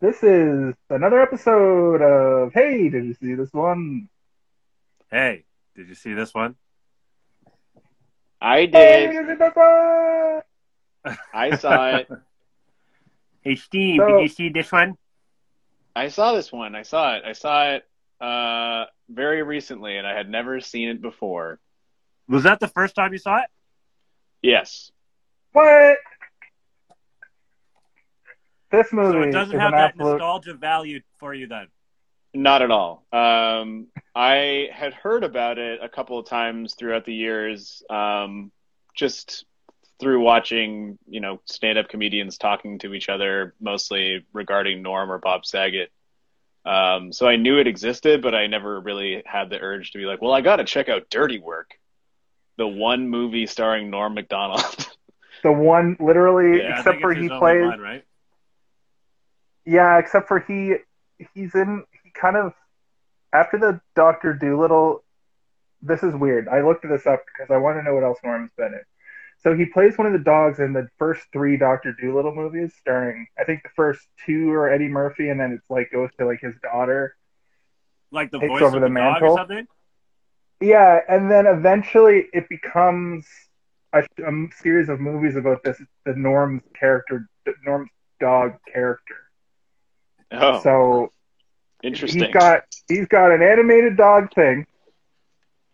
This is another episode of Hey, did you see this one? Hey, did you see this one? I Hey, did. did you see this one? I saw it. Hey, Steve, So- did you see this one? I saw this one. I saw it. I saw it uh, very recently, and I had never seen it before. Was that the first time you saw it? Yes. What? This movie So it is doesn't an have that absolute. nostalgia value for you then. Not at all. Um, I had heard about it a couple of times throughout the years, um, just through watching, you know, stand-up comedians talking to each other, mostly regarding Norm or Bob Saget. Um, so I knew it existed, but I never really had the urge to be like, well, I got to check out Dirty Work, the one movie starring Norm Macdonald. The one, literally, Yeah, except think for he plays. one, right? Yeah, except for he, he's in. He kind of after the Doctor Dolittle. This is weird. I looked this up because I want to know what else Norm's been in. So he plays one of the dogs in the first three Doctor Dolittle movies, starring I think the first two are Eddie Murphy, and then it's like goes to like his daughter. Like the Takes voice over of the the, dog mantle. or something? Yeah, and then eventually it becomes a, a series of movies about this the Norm's character, Norm's dog character. Oh, So interesting. he's got he's got an animated dog thing.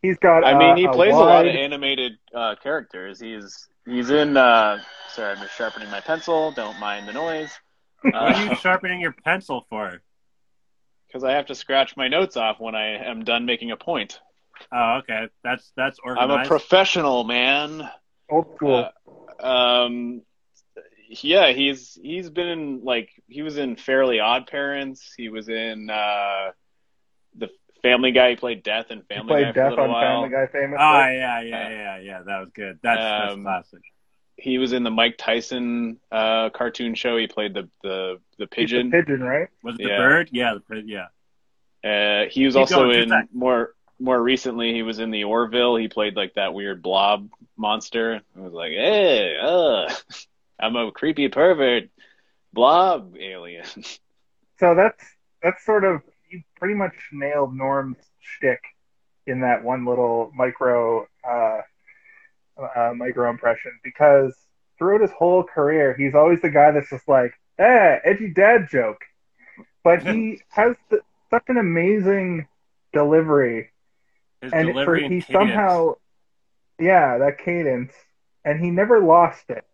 He's got. I mean, uh, he plays a lot of animated uh, characters. He's he's in. Uh, sorry, I'm just sharpening my pencil. Don't mind the noise. What are you sharpening your pencil for? Because I have to scratch my notes off when I am done making a point. Oh, okay. That's that's I'm a professional, man. old school. Uh, um, yeah, he's he's been in like he was in Fairly Odd Parents. He was in uh, the Family Guy. He played Death in he Family played Guy for a Death on while. Family Guy, famously. Oh yeah, yeah, yeah, yeah. That was good. That's that's Um, classic. He was in the Mike Tyson uh, cartoon show. He played the the the He's the pigeon. pigeon, right? Was it the yeah. bird? Yeah, the bird. Yeah. Uh, he was Keep also in seconds. more more recently. He was in the Orville. He played like that weird blob monster. I was like, hey, uh, I'm a creepy pervert blob alien. So that's that's sort of you pretty much nailed Norm's shtick in that one little micro uh, uh, micro impression because throughout his whole career, he's always the guy that's just like, eh, edgy dad joke. But he has the, such an amazing delivery His and for, delivery and he cadence. somehow yeah that cadence and he never lost it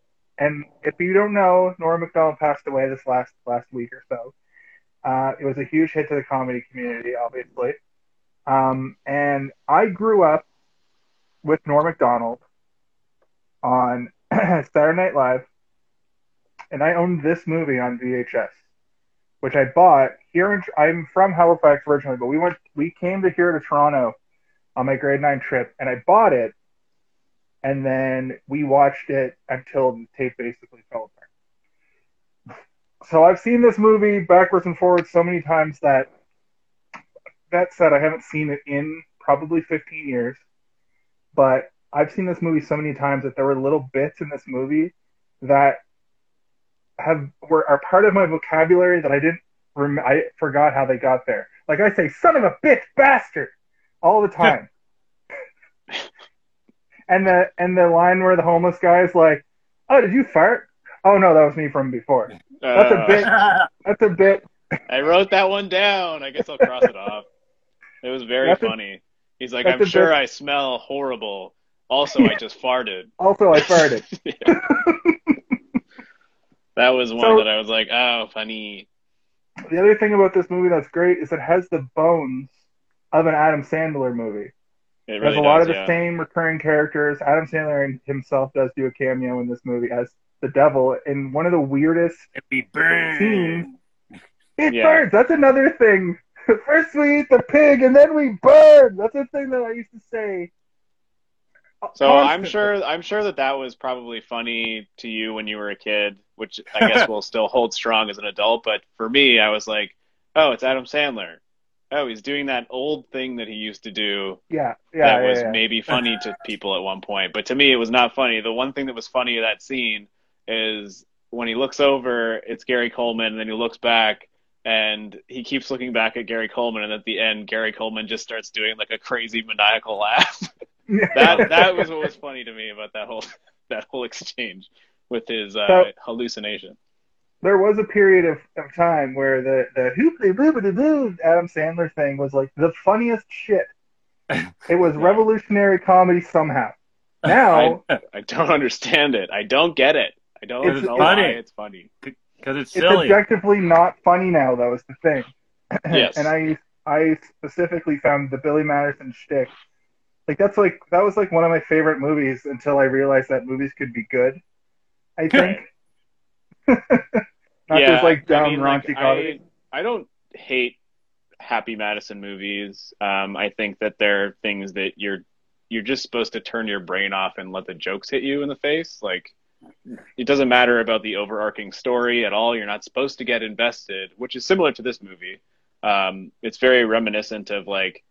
and if you don't know norm macdonald passed away this last last week or so. Uh, it was a huge hit to the comedy community obviously. Um, and i grew up with norm macdonald on saturday night live and i owned this movie on vhs which i bought here in i'm from halifax originally but we went we came to here to toronto on my grade nine trip, and I bought it, and then we watched it until the tape basically fell apart. So I've seen this movie backwards and forwards so many times that that said, I haven't seen it in probably 15 years, but I've seen this movie so many times that there were little bits in this movie that have were are part of my vocabulary that I didn't rem- I forgot how they got there. Like I say, son of a bitch, bastard all the time. And the and the line where the homeless guy is like, "Oh, did you fart?" Oh no, that was me from before. That's a Uh, bit- That's a bit. I wrote that one down. I guess I'll cross it off. It was very That's a- funny. He's like, I'm sure bit- I smell horrible. Also, I just farted. Also, I farted. That was one So- that I was like, oh, funny. the other thing about this movie that's great is it has the bones of an Adam Sandler movie. It It really has a lot of the yeah. same recurring characters. Adam Sandler himself does do a cameo in this movie as the devil in one of the weirdest It be burned. scenes. It Yeah. burns. That's another thing. First we eat the pig and then we burn. That's a thing that I used to say. So I'm sure I'm sure that that was probably funny to you when you were a kid, which I guess will still hold strong as an adult. But for me, I was like, oh, it's Adam Sandler. Oh, he's doing that old thing that he used to do Yeah, yeah, that yeah, was yeah. maybe funny to people at one point. But to me, it was not funny. The one thing that was funny of that scene is when he looks over, it's Gary Coleman, and then he looks back, and he keeps looking back at Gary Coleman, and at the end, Gary Coleman just starts doing like a crazy maniacal laugh. that that was what was funny to me about that whole that whole exchange with his uh, So- hallucination. There was a period of, of time where the the hoopty boopity boo Adam Sandler thing was like the funniest shit. It was revolutionary comedy somehow. Now I, I don't understand it. I don't get it. I don't It's- know it's why funny. it's funny. Because it's silly. it's objectively not funny now, That was the thing. Yes. and I I specifically found the Billy Madison shtick. Like that's like that was like one of my favorite movies until I realized that movies could be good. I think. Not yeah, just like dumb I mean, like, comedy. I, I don't hate Happy Madison movies. Um, I think that they're things that you're you're just supposed to turn your brain off and let the jokes hit you in the face. Like it doesn't matter about the overarching story at all. You're not supposed to get invested, which is similar to this movie. Um, it's very reminiscent of like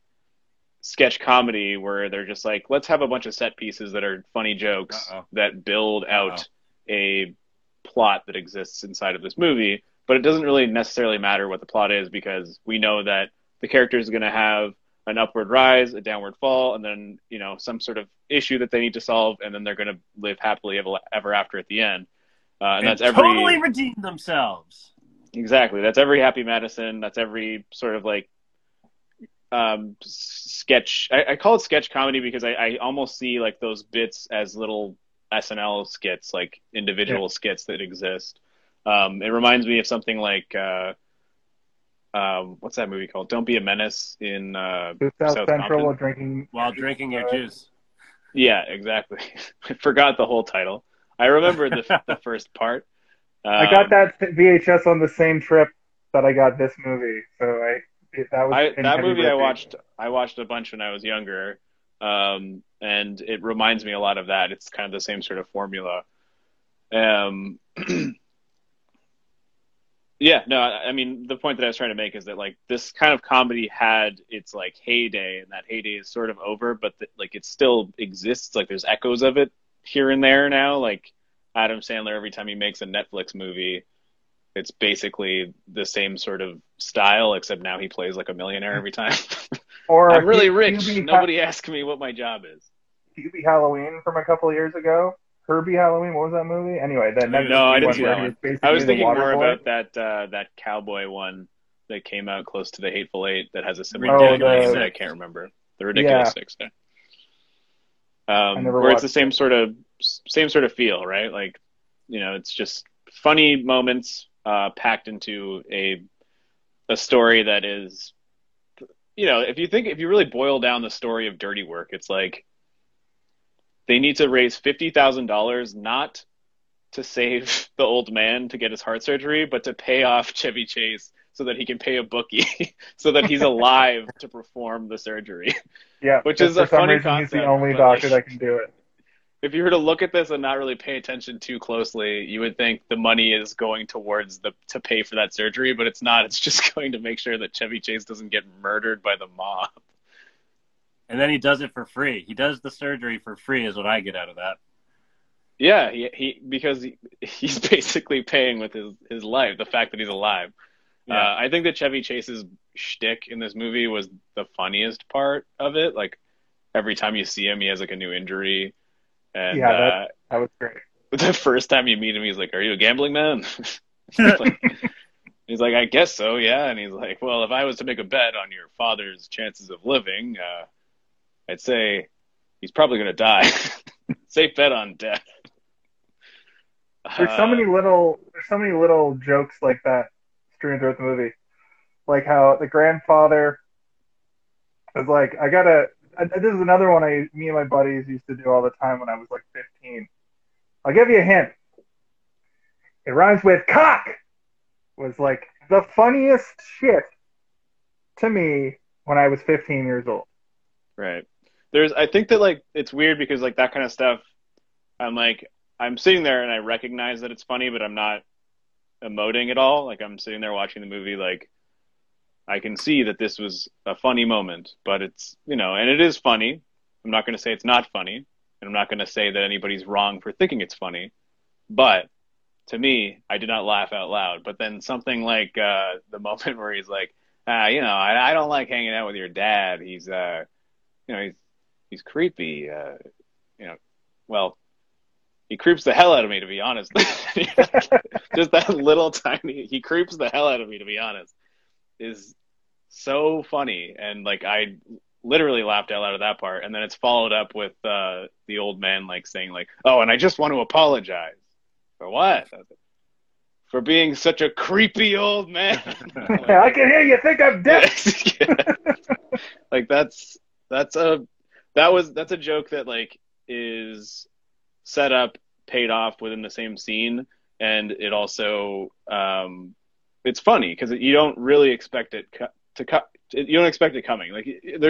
sketch comedy where they're just like, let's have a bunch of set pieces that are funny jokes Uh-oh. that build out a plot that exists inside of this movie. But it doesn't really necessarily matter what the plot is because we know that the character is going to have an upward rise, a downward fall, and then you know some sort of issue that they need to solve, and then they're going to live happily ever, after at the end. Uh, and, and that's every totally redeem themselves. Exactly. That's every Happy Madison. That's every sort of like um, sketch. I, I call it sketch comedy because I, I almost see like those bits as little SNL skits, like individual skits that exist. Um, it reminds me of something like uh, um, what's that movie called? Don't be a menace in. Uh, South South Central Compton. while drinking. While drinking your juice. yeah, exactly. I forgot the whole title. I remember the the first part. I got Um, that VHS on the same trip that I got this movie, so I that was I, that heavy movie I watched I watched a bunch when I was younger, um, and it reminds me a lot of that. It's kind of the same sort of formula. Um, yeah, no, I mean the point that I was trying to make is that like this kind of comedy had its like heyday, and that heyday is sort of over, but that like it still exists. Like there's echoes of it here and there now. Like Adam Sandler, every time he makes a Netflix movie, it's basically the same sort of style, except now he plays like a millionaire every time. Or I'm really rich. Hubie, Nobody asked me what my job is. Hubie Halloween from a couple of years ago. Herbie Halloween. What was that movie? Anyway, that No, Netflix I didn't see that one. was I was thinking more boy. about that uh, that cowboy one that came out close to the Hateful Eight that has a similar Oh, name that I can't remember. The Ridiculous Yeah. Six. Yeah. Um, where it's the same sort of same sort of feel, right? Like, you know, it's just funny moments uh, packed into a a story that is, you know, if you think if you really boil down the story of Dirty Work, it's like they need to raise fifty thousand dollars not to save the old man to get his heart surgery, but to pay off Chevy Chase so that he can pay a bookie so that he's alive to perform the surgery. Yeah, which is a funny reason he's the only doctor like- that can do it. If you were to look at this and not really pay attention too closely, you would think the money is going towards the to pay for that surgery, but it's not. It's just going to make sure that Chevy Chase doesn't get murdered by the mob. And then he does it for free. He does the surgery for free, is what I get out of that. Yeah, he, he because he, he's basically paying with his his life, the fact that he's alive. Yeah. Uh, I think that Chevy Chase's shtick in this movie was the funniest part of it. Like every time you see him, he has like a new injury, and Yeah, uh, that- That was great. the first time you meet him, he's like, "Are you a gambling man?" He's like, he's like, "I guess so, yeah." And he's like, "Well, if I was to make a bet on your father's chances of living, uh, I'd say he's probably going to die. Safe bet on death." There's so Uh, many little there's so many little jokes like that strewn throughout the movie. Like how the grandfather was like, I gotta I- this is another one I me and my buddies used to do all the time when I was like fifteen. I'll give you a hint. It rhymes with cock was like the funniest shit to me when I was fifteen years old. Right. There's I think that like it's weird because like that kind of stuff I'm like I'm sitting there and I recognize that it's funny but I'm not emoting at all. Like I'm sitting there watching the movie like I can see that this was a funny moment, but it's, you know, and it is funny. I'm not going to say it's not funny, and I'm not going to say that anybody's wrong for thinking it's funny, but to me, I did not laugh out loud. But then something like uh, the moment where he's like, ah, you know, I, I don't like hanging out with your dad. He's, uh, you know, he's he's creepy. Uh, you know, well, he creeps the hell out of me, to be honest. Just that little tiny, he creeps the hell out of me, to be honest, is so funny. And like, I literally laughed out loud at that part. And then it's followed up with uh, the old man like saying like, "Oh, and I just want to apologize for what." For being such a creepy old man. like, I can hear you think I'm dead. like that's that's a that was that's a joke that like is set up, paid off within the same scene, and it also um, it's funny because you don't really expect it to cut. You don't expect it coming. Like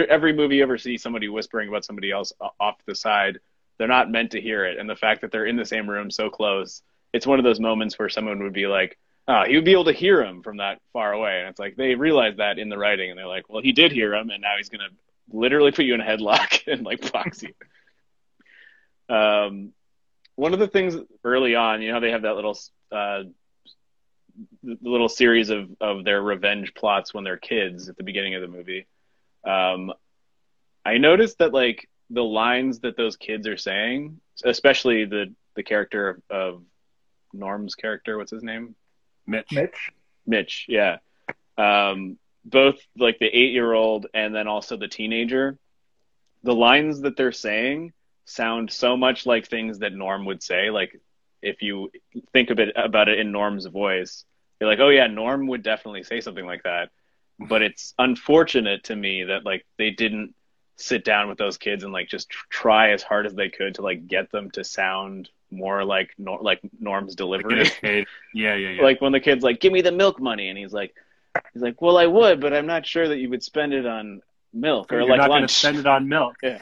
every movie you ever see somebody whispering about somebody else off the side, they're not meant to hear it, and the fact that they're in the same room so close, it's one of those moments where someone would be like, "Oh, he would be able to hear him from that far away," and it's like they realize that in the writing, and they're like, "Well, he did hear him, and now he's gonna literally put you in a headlock and like box you." Um, one of the things early on, you know, they have that little uh, the little series of of their revenge plots when they're kids at the beginning of the movie. Um, I noticed that like the lines that those kids are saying, especially the the character of, of Norm's character, what's his name? Mitch. Mitch. Mitch, yeah. Um, both like the eight year old and then also the teenager, the lines that they're saying sound so much like things that Norm would say. Like if you think a bit about it in Norm's voice, you're like, oh yeah, Norm would definitely say something like that. But it's unfortunate to me that like they didn't sit down with those kids and like just try as hard as they could to like get them to sound more like nor- like Norm's delivery. yeah, yeah, yeah. Like when the kid's like, "Give me the milk money," and he's like, "He's like, well, I would, but I'm not sure that you would spend it on milk or You're like not lunch." Spend it on milk. Yeah.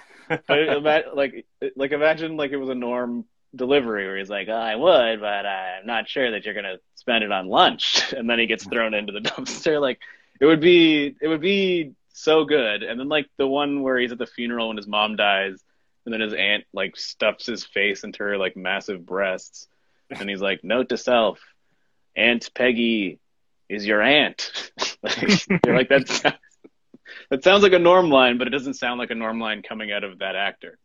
but like like imagine like it was a norm delivery where he's like, oh, I would, but I'm not sure that you're gonna spend it on lunch, and then he gets thrown into the dumpster. Like it would be it would be so good. And then like the one where he's at the funeral when his mom dies, and then his aunt like stuffs his face into her like massive breasts, and he's like, note to self, Aunt Peggy is your aunt. you're like that sounds, that sounds like a norm line, but it doesn't sound like a norm line coming out of that actor.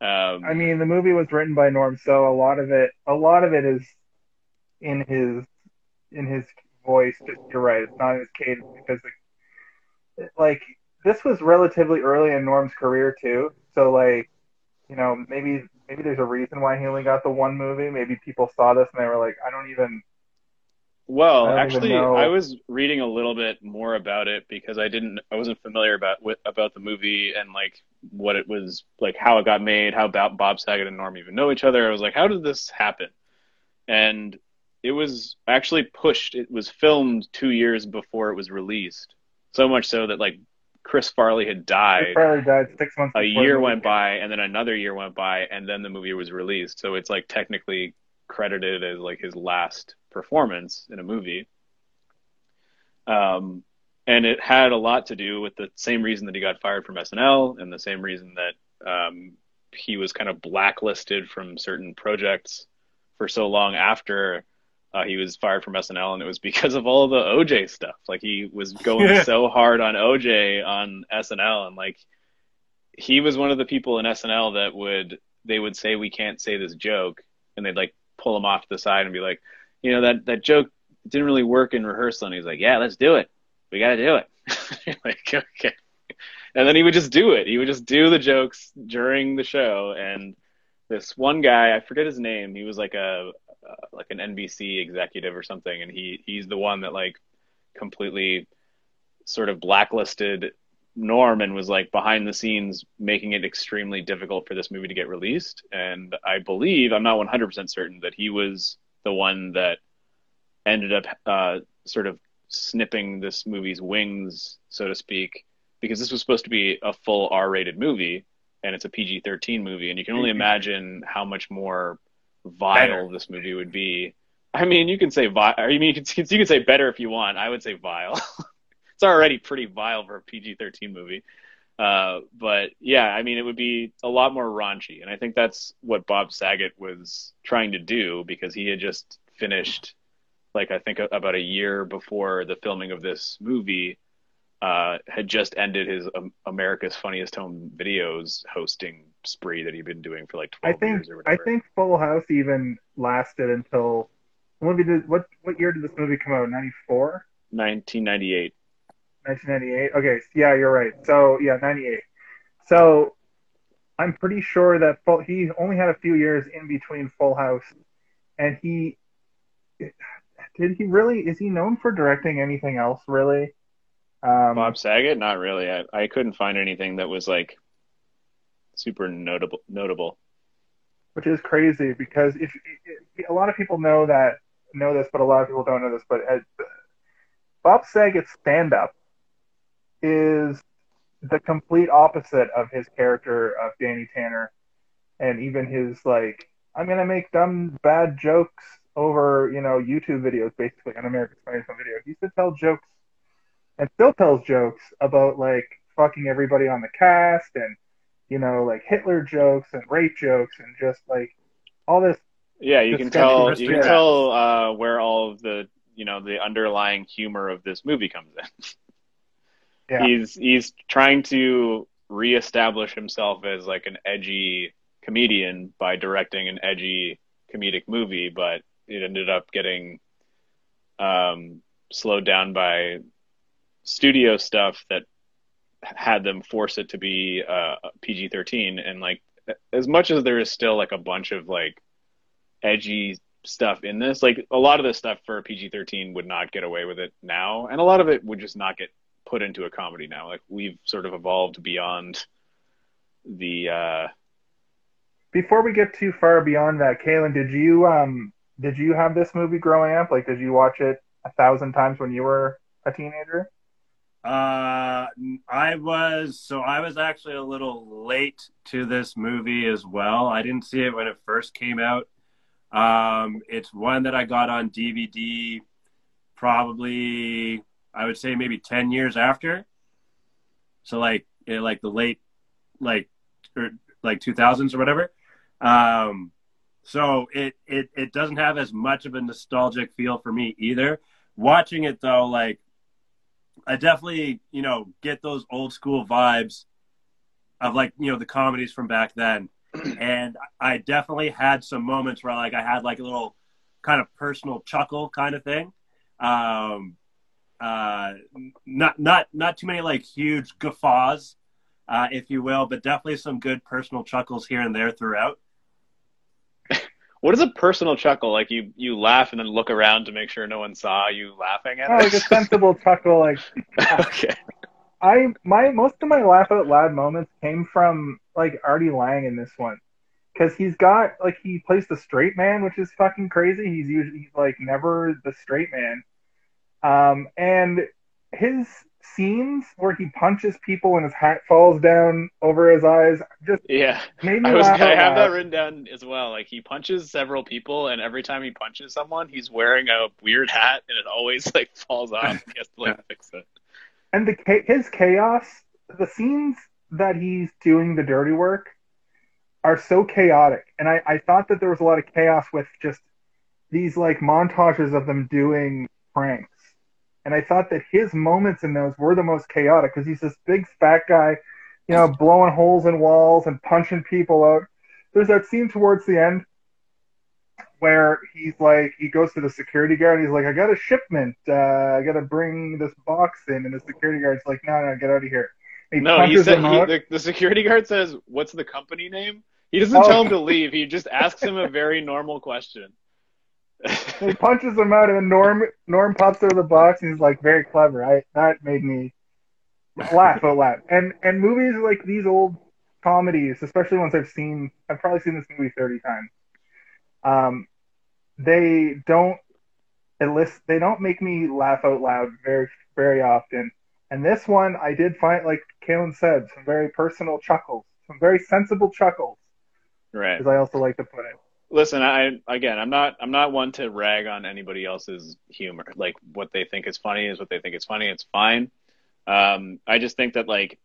Um, I mean, the movie was written by Norm, so a lot of it, a lot of it is in his in his voice. Just you're right, it's not his cadence because, like, this was relatively early in Norm's career too. So, like, you know, maybe maybe there's a reason why he only got the one movie. Maybe people saw this and they were like, I don't even well, I actually, I was reading a little bit more about it because I didn't, I wasn't familiar about with, about the movie and like what it was, like how it got made, how about Bob Saget and Norm even know each other. I was like, how did this happen? And it was actually pushed. It was filmed two years before it was released. So much so that like Chris Farley had died. Chris Farley died six months. A year went by, and then another year went by, and then the movie was released. So it's like technically credited as like his last performance in a movie. Um, and it had a lot to do with the same reason that he got fired from SNL and the same reason that um, he was kind of blacklisted from certain projects for so long after uh, he was fired from SNL, and it was because of all the OJ stuff. Like he was going so hard on OJ on SNL, and like he was one of the people in SNL that would they would say we can't say this joke, and they'd like pull him off to the side and be like, you know, that that joke didn't really work in rehearsal. And he's like, yeah, let's do it. We got to do it. like, okay. And then he would just do it. He would just do the jokes during the show. And this one guy, I forget his name. He was like a uh, like an NBC executive or something, and he he's the one that like completely sort of blacklisted Norm and was like behind the scenes making it extremely difficult for this movie to get released. And I believe I'm not 100% certain that he was the one that ended up uh, sort of snipping this movie's wings, so to speak, because this was supposed to be a full R-rated movie and it's a PG-13 movie, and you can only mm-hmm. imagine how much more vile better. this movie would be. I mean, you can say vile. I mean, you can, you can say better if you want. I would say vile. it's already pretty vile for a PG-13 movie. Uh, but yeah, I mean, it would be a lot more raunchy, and I think that's what Bob Saget was trying to do because he had just finished, like I think about a year before the filming of this movie, uh, had just ended his um, America's Funniest Home Videos hosting spree that he'd been doing for like twelve I think years or whatever. I think Full House even lasted until what did what what year did this movie come out? Ninety four. 1998. 1998. Okay, yeah, you're right. So yeah, 98. So I'm pretty sure that full, he only had a few years in between Full House, and he did he really is he known for directing anything else really? Um, Bob Saget? Not really. I, I couldn't find anything that was like super notable. Notable. which is crazy because if, if a lot of people know that know this, but a lot of people don't know this. But uh, Bob Saget's stand up is the complete opposite of his character of Danny Tanner, and even his like, I'm gonna make dumb bad jokes over you know YouTube videos, basically on America's Funniest Home Video. He used to tell jokes, and still tells jokes about like fucking everybody on the cast and you know like Hitler jokes and rape jokes and just like all this Yeah, you can tell. You can tell uh, where all of the you know the underlying humor of this movie comes in. Yeah. He's he's trying to reestablish himself as like an edgy comedian by directing an edgy comedic movie, but it ended up getting um, slowed down by studio stuff that had them force it to be uh, PG thirteen. And like as much as there is still like a bunch of like edgy stuff in this, like a lot of this stuff for PG thirteen would not get away with it now, and a lot of it would just not get put into a comedy now. Like we've sort of evolved beyond the uh Before we get too far beyond that, Kaylin, did you um did you have this movie growing up? Like, did you watch it a thousand times when you were a teenager? Uh, I was so I was actually a little late to this movie as well. I didn't see it when it first came out. Um, it's one that I got on DVD, probably I would say maybe ten years after. So like eh, like the late like or like two thousands or whatever. Um, so it it it doesn't have as much of a nostalgic feel for me either. Watching it though, like I definitely, you know, get those old school vibes of like, you know, the comedies from back then. And I definitely had some moments where like I had like a little kind of personal chuckle kind of thing. Um uh not not not too many like huge guffaws, uh, if you will, but definitely some good personal chuckles here and there throughout. what is a personal chuckle? Like you you laugh and then look around to make sure no one saw you laughing at Oh, it. like a sensible chuckle. Like okay. I my most of my laugh out loud moments came from like Artie Lange in this one. Cause he's got like he plays the straight man, which is fucking crazy. He's usually like never the straight man. Um and his scenes where he punches people and his hat falls down over his eyes just Yeah. made me I was laugh I have that written down as well. Like he punches several people and every time he punches someone, he's wearing a weird hat and it always like falls off. He has to like fix it. and the his chaos, the scenes that he's doing the dirty work are so chaotic. And I, I thought that there was a lot of chaos with just these like montages of them doing pranks. And I thought that his moments in those were the most chaotic because he's this big fat guy, you know, blowing holes in walls and punching people out. There's that scene towards the end where he's like, he goes to the security guard. And he's like, I got a shipment. Uh, I got to bring this box in. And the security guard's like, No, no, get out of here. He No, he said he, the, the security guard says, "What's the company name?" He doesn't Oh. tell him to leave. He just asks him a very normal question. He punches him out, and Norm Norm pops out of the box, and he's like, "Very clever." I that made me laugh out loud. And and movies like these old comedies, especially ones I've seen, I've probably seen this movie thirty times. Um, they don't elicit, they don't make me laugh out loud very very often. And this one, I did find, like Kalen said, some very personal chuckles, some very sensible chuckles, right. as I also like to put it. Listen, I again, I'm not I'm not one to rag on anybody else's humor. Like what they think is funny is what they think is funny. It's fine. Um, I just think that like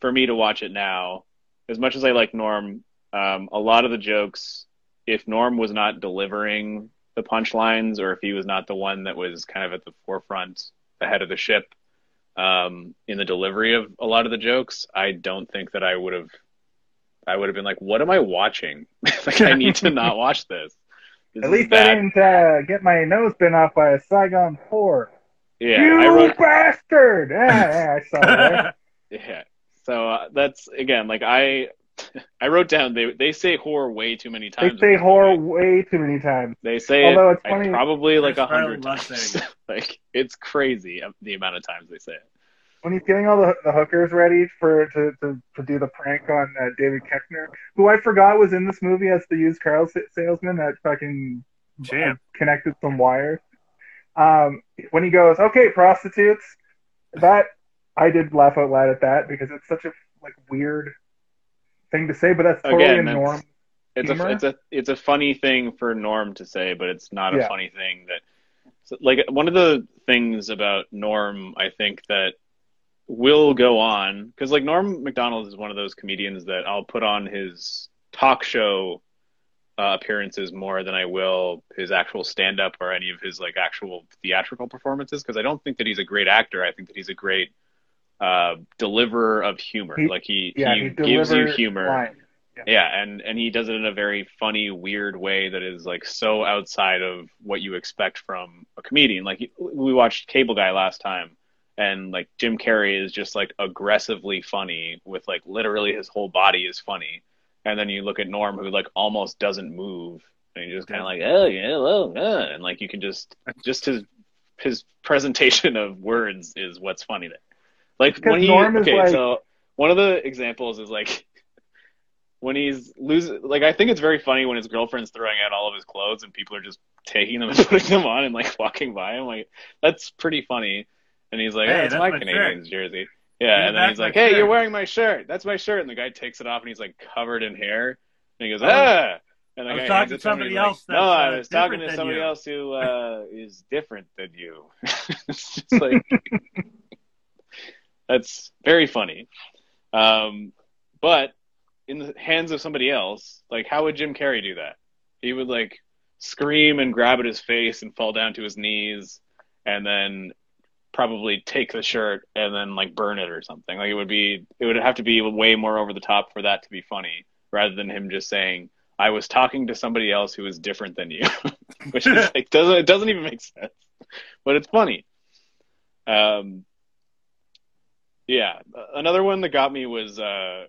for me to watch it now, as much as I like Norm, um, a lot of the jokes, if Norm was not delivering the punchlines or if he was not the one that was kind of at the forefront ahead of the ship um, in the delivery of a lot of the jokes, I don't think that I would have. I would have been like, "What am I watching? like, I need to not watch this." this At least I didn't uh, get my nose bitten off by a Saigon four. Yeah, you wrote. bastard! Yeah, yeah, I saw that. Yeah, so uh, that's again like I. I wrote down they they say whore way too many times. They say in this horror movie. way too many times. They say Although it it's funny- like, probably like a hundred loves times. like it's crazy uh, the amount of times they say it. When he's getting all the, the hookers ready for to, to, to do the prank on uh, David Koechner, who I forgot was in this movie as the used car salesman that fucking Champ. connected some wires. Um, when he goes, "Okay, prostitutes," that I did laugh out loud at that because it's such a like weird thing to say, but that's totally Again, a that's- norm. It's a it's a it's a funny thing for Norm to say, but it's not a Yeah. funny thing that so, like one of the things about Norm I think that will go on because like Norm Macdonald is one of those comedians that I'll put on his talk show uh, appearances more than I will his actual stand up or any of his like actual theatrical performances because I don't think that he's a great actor. I think that he's a great uh, deliverer of humor. He- like he Yeah, he, he gives you humor. lines. Yeah, and and he does it in a very funny, weird way that is like so outside of what you expect from a comedian. Like he- we watched Cable Guy last time, and like Jim Carrey is just like aggressively funny with like literally his whole body is funny, and then you look at Norm who like almost doesn't move, and he's just kind of like oh yeah, well, yeah. and like you can just just his his presentation of words is what's funny there. Like when he Norm is okay, like- so one of the examples is like when he's losing like I think it's very funny when his girlfriend's throwing out all of his clothes and people are just taking them and putting them on and like walking by him like that's pretty funny and he's like Hey, oh, that's, that's my my Canadiens jersey. Yeah, Yeah, and then he's like hey you're wearing my shirt. That's my shirt. And the guy takes it off and he's like covered in hair. And he goes Oh. ah. And I was talking to it to him and somebody he's like, else no I was talking to somebody you." else who uh, is different than you. It's just like that's very funny. Um, but in the hands of somebody else, like how would Jim Carrey do that? He would like scream and grab at his face and fall down to his knees and then probably take the shirt and then like burn it or something. Like it would be it would have to be way more over the top for that to be funny rather than him just saying I was talking to somebody else who was different than you, which is like doesn't it doesn't even make sense, but it's funny. Um, yeah, another one that got me was uh,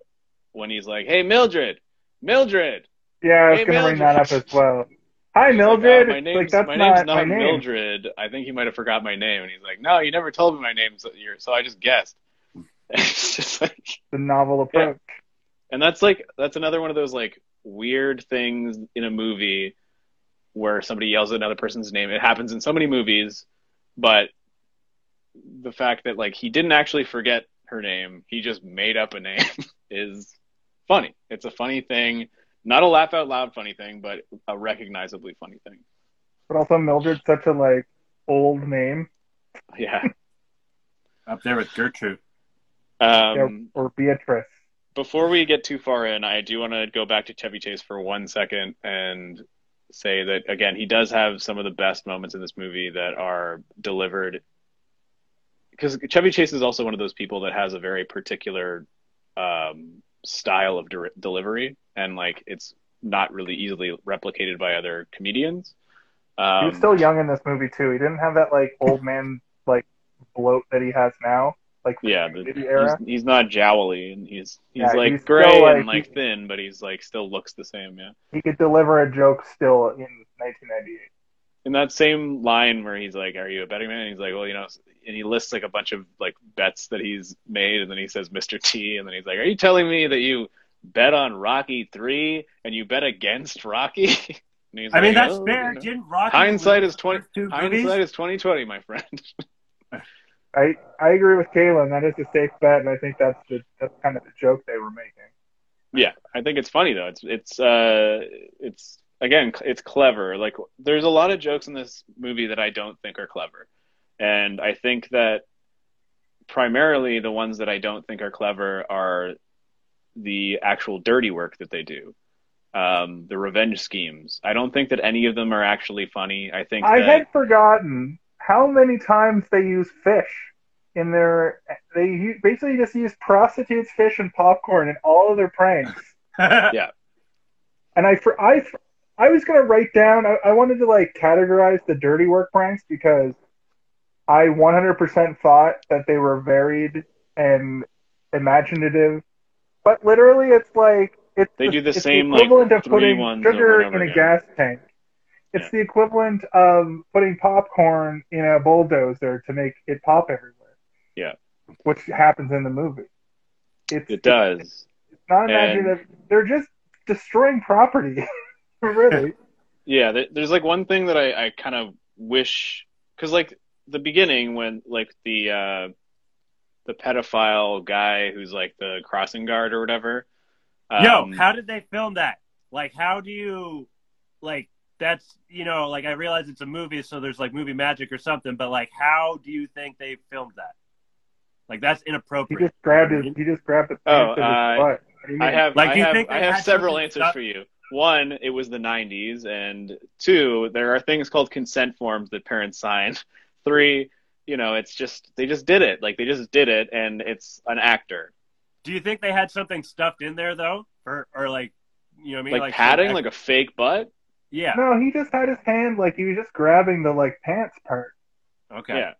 when he's like, "Hey, Mildred, Mildred." Yeah, I was Hey, gonna bring that up as well. Hi, like, Mildred. "Oh, my name's like that's my not, name's not my name. Mildred. I think he might have forgot my name, and he's like, "No, you never told me my name, so, you're, so I just guessed." it's just like, The novel approach. and that's like that's another one of those like weird things in a movie where somebody yells at another person's name. It happens in so many movies, but the fact that like he didn't actually forget her name, he just made up a name is funny. It's a funny thing, not a laugh out loud funny thing, but a recognizably funny thing. But also Mildred's such a like old name. Yeah. Up there with Gertrude. Um, or Beatrice. before we get too far in, I do want to go back to Chevy Chase for one second and say that again, he does have some of the best moments in this movie that are delivered. Because Chevy Chase is also one of those people that has a very particular um, style of de- delivery, and like it's not really easily replicated by other comedians. Um, He was still young in this movie too. He didn't have that like old man like bloat that he has now. Like yeah, the the, movie era. he's, he's not jowly, and he's he's Yeah, like he's gray still, like, and like he- thin, but he's like still looks the same. Yeah. He could deliver a joke still in 1998. in that same line where he's like, "Are you a betting man?" And he's like, "Well, you know," and he lists like a bunch of like bets that he's made, and then he says Mr. T, and then he's like, "Are you telling me that you bet on Rocky three and you bet against Rocky?" and he's I mean, that's "Oh, fair. you know." Didn't Rocky Hindsight is 20 first two movies? Hindsight is twenty twenty, my friend. I I agree with Kalen. That is a safe bet, and I think that's the that's kind of the joke they were making. yeah, I think it's funny though. It's it's uh it's again it's clever. Like there's a lot of jokes in this movie that I don't think are clever, and I think that primarily the ones that I don't think are clever are the actual dirty work that they do. um, the revenge schemes. I don't think that any of them are actually funny. I think I that, had forgotten how many times they use fish in their. They basically just use prostitutes, fish, and popcorn in all of their pranks. yeah, And I, for I, I was gonna write down. I, I wanted to like categorize the dirty work pranks because I 100% thought that they were varied and imaginative. But literally, it's like it's They do the it's same, like, equivalent of putting sugar and in a again. gas tank. It's Yeah. the equivalent of putting popcorn in a bulldozer to make it pop everywhere. Yeah. which happens in the movie. It's, it does. It's not And- imaginative. They're just destroying property. really. Yeah, there's like one thing that I, I kind of wish because like the beginning when like the uh, the pedophile guy who's like the crossing guard or whatever. Yo, um, how did they film that? Like, how do you, like, that's, you know, like, I realize it's a movie, so there's, like, movie magic or something, but, like, how do you think they filmed that? Like, that's inappropriate. He inappropriate. just grabbed his. He just grabbed the Oh, pants of his uh, butt. What do you I have Like, I do you have, think I have several answers stuck- for you. One, it was the 90s, and two, there are things called consent forms that parents sign. Three, you know, it's just they just did it. Like they just did it, and it's an actor. Do you think they had something stuffed in there, though? Or, or like, you know what I mean? Like, padding, like a fake butt. Yeah. No, he just had his hand like he was just grabbing the like pants part. Okay. Yeah.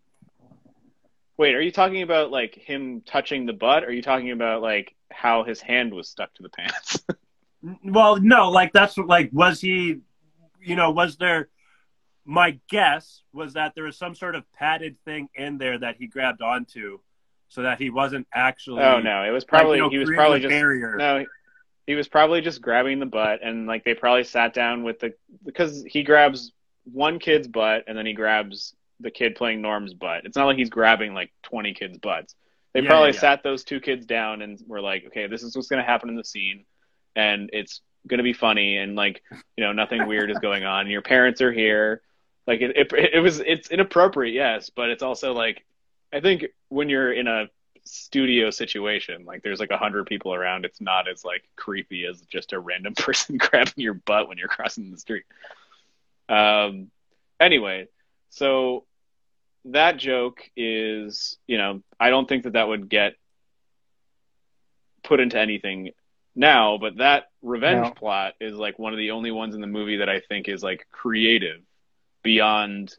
Wait, are you talking about like him touching the butt? Or are you talking about like how his hand was stuck to the pants? Well, no, like that's like was he, you know, was there? My guess was that there was some sort of padded thing in there that he grabbed onto, so that he wasn't actually. oh no, it was like, probably you know, he was probably just barrier. no. He was probably just grabbing the butt, and like they probably sat down with the because he grabs one kid's butt, and then he grabs the kid playing Norm's butt. It's not like he's grabbing like twenty kids' butts. They Yeah, probably yeah, yeah. sat those two kids down and were like, okay, this is what's going to happen in the scene, and it's going to be funny, and like you know nothing weird is going on. Your parents are here. Like it, it, it was it's inappropriate, yes, but it's also like I think when you're in a studio situation, like there's like a hundred people around, it's not as like creepy as just a random person grabbing your butt when you're crossing the street. Um, anyway, so that joke is, you know, I don't think that that would get put into anything now, but that revenge No. plot is like one of the only ones in the movie that I think is like creative beyond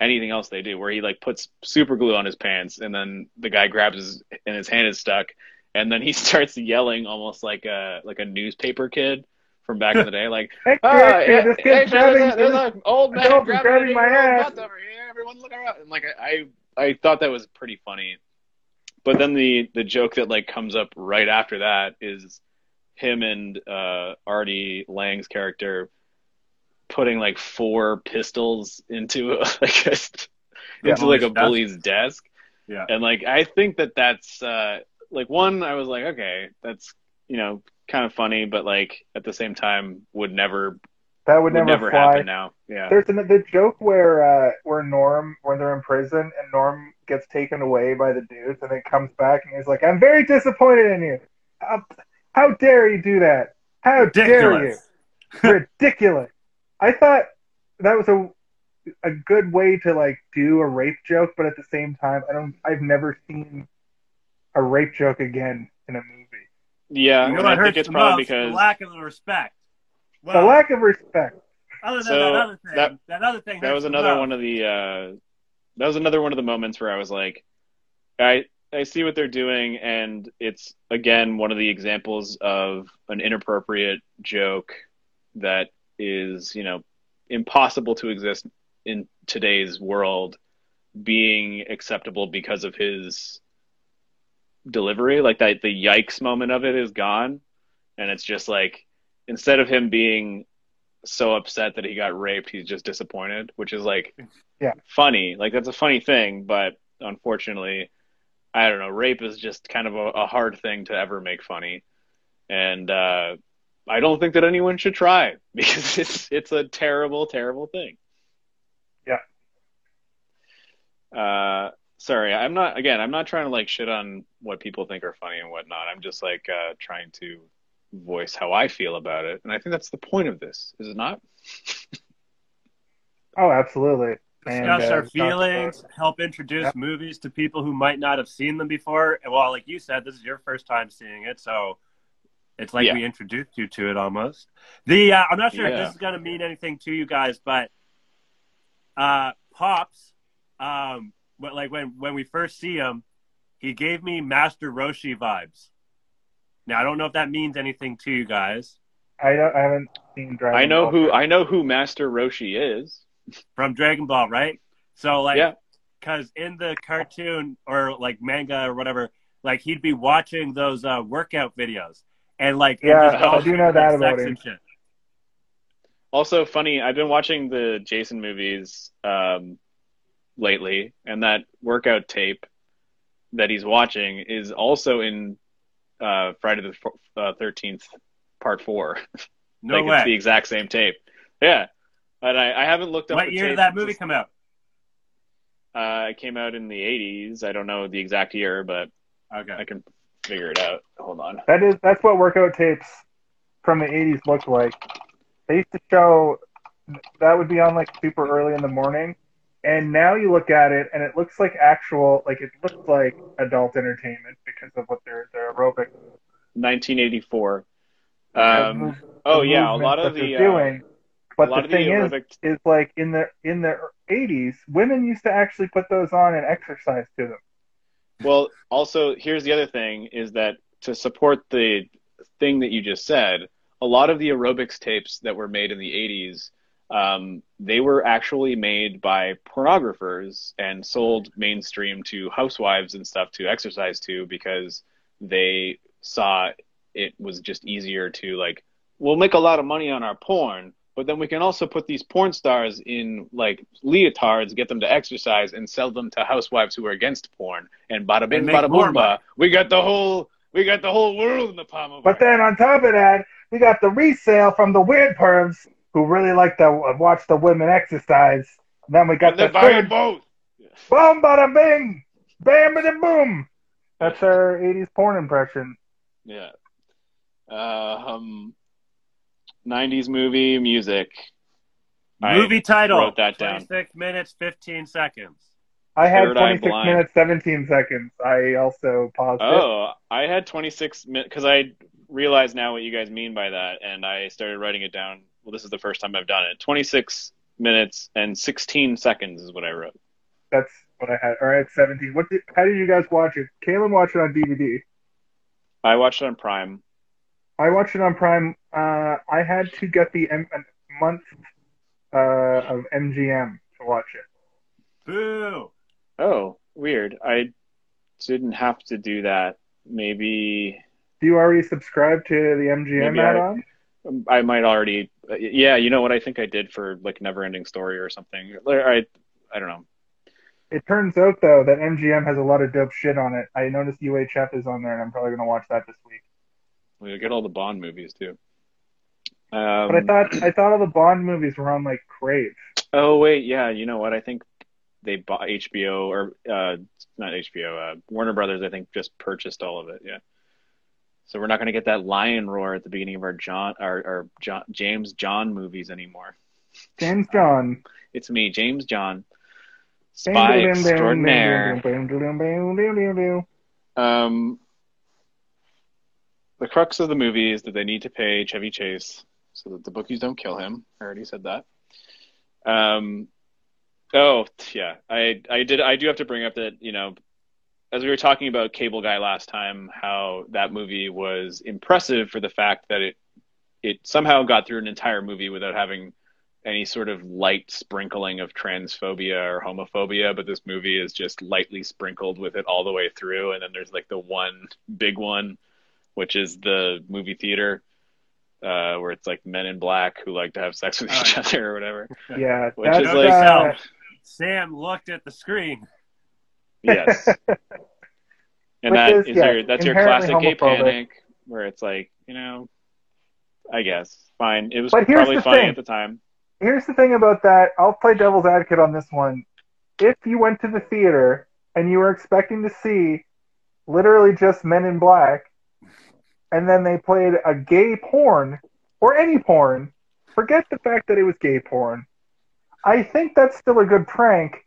anything else they do where he like puts super glue on his pants and then the guy grabs his and his hand is stuck and then he starts yelling almost like a like a newspaper kid from back in the day like Hey, this hey, there's, grabbing. there's an old man grabbing, grabbing my ass. over here everyone look around and like I I thought that was pretty funny but then the the joke that like comes up right after that is him and uh Artie Lange's character putting like four pistols into like a, Yeah. into like a Bully's desk. bully's desk. Yeah. And like I think that that's uh like one I was like okay, that's you know kind of funny but like at the same time would never That would would never, never fly. happen now. Yeah. There's an, the joke where uh, where Norm when they're in prison and Norm gets taken away by the dudes and then comes back and he's like, "I'm very disappointed in you. How, how dare you do that? How dare you? Ridiculous. Ridiculous." I thought that was a a good way to like do a rape joke, but at the same time, I don't. I've never seen a rape joke again in a movie. Yeah, You know what I think it's the probably because lack of respect. The lack of respect. other than So, that other thing, that- that, other thing. that was another most. one of the uh that was another one of the moments where I was like I I see what they're doing and it's again one of the examples of an inappropriate joke that is, you know, impossible to exist in today's world being acceptable because of his delivery. Like that the yikes moment of it is gone. And it's just like instead of him being so upset that he got raped he's just disappointed which is like Yeah. funny. Like that's a funny thing but unfortunately i don't know. Rape is just kind of a, a hard thing to ever make funny. And uh i don't think that anyone should try because it's it's a terrible terrible thing Yeah. uh sorry i'm not again i'm not trying to like shit on what people think are funny and whatnot i'm just like uh trying to voice how I feel about it, and I think that's the point of this, is it not? Oh, absolutely. Discuss uh, our talk feelings, help introduce Yep. movies to people who might not have seen them before. And well, like you said, this is your first time seeing it, so it's like Yeah. we introduced you to it almost. The uh, I'm not sure if this is going to mean anything to you guys, but uh, pops, um, but like when when we first see him, he gave me Master Roshi vibes. Now I don't know if that means anything to you guys I don't. I haven't seen Dragon. I know Ball. who I know who Master Roshi is. from Dragon Ball, right? So like, Yeah. because in the cartoon or like manga or whatever, like he'd be watching those uh, workout videos and like Yeah, just I do know that about him. Also funny, I've been watching the Jason movies um, lately, and that workout tape that he's watching is also in uh, Friday the Thirteenth Part Four. No like way. it's the exact same tape. Yeah, and I, I haven't looked up. what the year tape. did that movie Just- come out? Uh, it came out in the '80s. I don't know the exact year, but Okay. I can figure it out. Hold on. That is. That's what workout tapes from the '80s looked like. They used to show. That would be on like super early in the morning, and now you look at it and it looks like actual. Like it looks like adult entertainment because of what their their aerobic. 1984. Um, move- oh the yeah, a lot of the uh, doing. But the of the thing is, is like in the in the 80s, women used to actually put those on and exercise to them. Well, also, here's the other thing is that to support the thing that you just said, a lot of the aerobics tapes that were made in the 80s, um, they were actually made by pornographers and sold mainstream to housewives and stuff to exercise to because they saw it was just easier to, like, we'll make a lot of money on our porn. But then we can also put these porn stars in like leotards, get them to exercise, and sell them to housewives who are against porn. And bada bing, bada more boomba, money. we got the whole we got the whole world in the palm of But our then on top of that, we got the resale from the weird pervs who really like to watch the women exercise. And then we got and they're the third both. boom, bada bing, bam, bada boom. That's our 80s porn impression. Yeah. Uh, um, 90s movie music. I movie title. wrote that down. 26 minutes, 15 seconds. I had Third 26 minutes, 17 seconds. I also paused it. Oh, I had 26 minutes because I realize now what you guys mean by that, and I started writing it down. Well, this is the first time I've done it. 26 minutes and 16 seconds is what I wrote. That's what I had. All right, 17. What did, how did you guys watch it? Kaylin watched it on DVD. I watched it on Prime. I watched it on Prime. Uh, I had to get the M- a month uh, of MGM to watch it. Boo. Oh, weird. I didn't have to do that. Maybe Do you already subscribe to the MGM I- add-on? I might already. Yeah, you know what? I think I did for like Neverending Story or something. I I don't know. It turns out though that MGM has a lot of dope shit on it. I noticed UHF is on there, and I'm probably gonna watch that this week. We get all the Bond movies too. Um, But I thought I thought all the Bond movies were on like Crave. Oh wait, yeah. You know what? I think they bought HBO or uh, not HBO. Uh, Warner Brothers. I think just purchased all of it. Yeah. So we're not going to get that lion roar at the beginning of our John our, our John, James John movies anymore. James John. It's me, James John, spy extraordinaire. Um, the crux of the movie is that they need to pay Chevy Chase so that the bookies don't kill him. I already said that. Um, oh yeah, I I did I do have to bring up that you know, as we were talking about Cable Guy last time, how that movie was impressive for the fact that it it somehow got through an entire movie without having any sort of light sprinkling of transphobia or homophobia, but this movie is just lightly sprinkled with it all the way through. And then there's like the one big one, which is the movie theater, uh, where it's like men in black who like to have sex with Oh, each other or whatever. Yeah, Which is like- uh, Sam looked at the screen. Yes. And that is, is, yeah, your that's your inherently classic gay panic, where it's like you know, I guess fine. It was But here's probably the funny thing. at the time. Here's the thing about that. I'll play devil's advocate on this one. If you went to the theater and you were expecting to see literally just men in black, and then they played a gay porn or any porn. Forget the fact that it was gay porn. I think that's still a good prank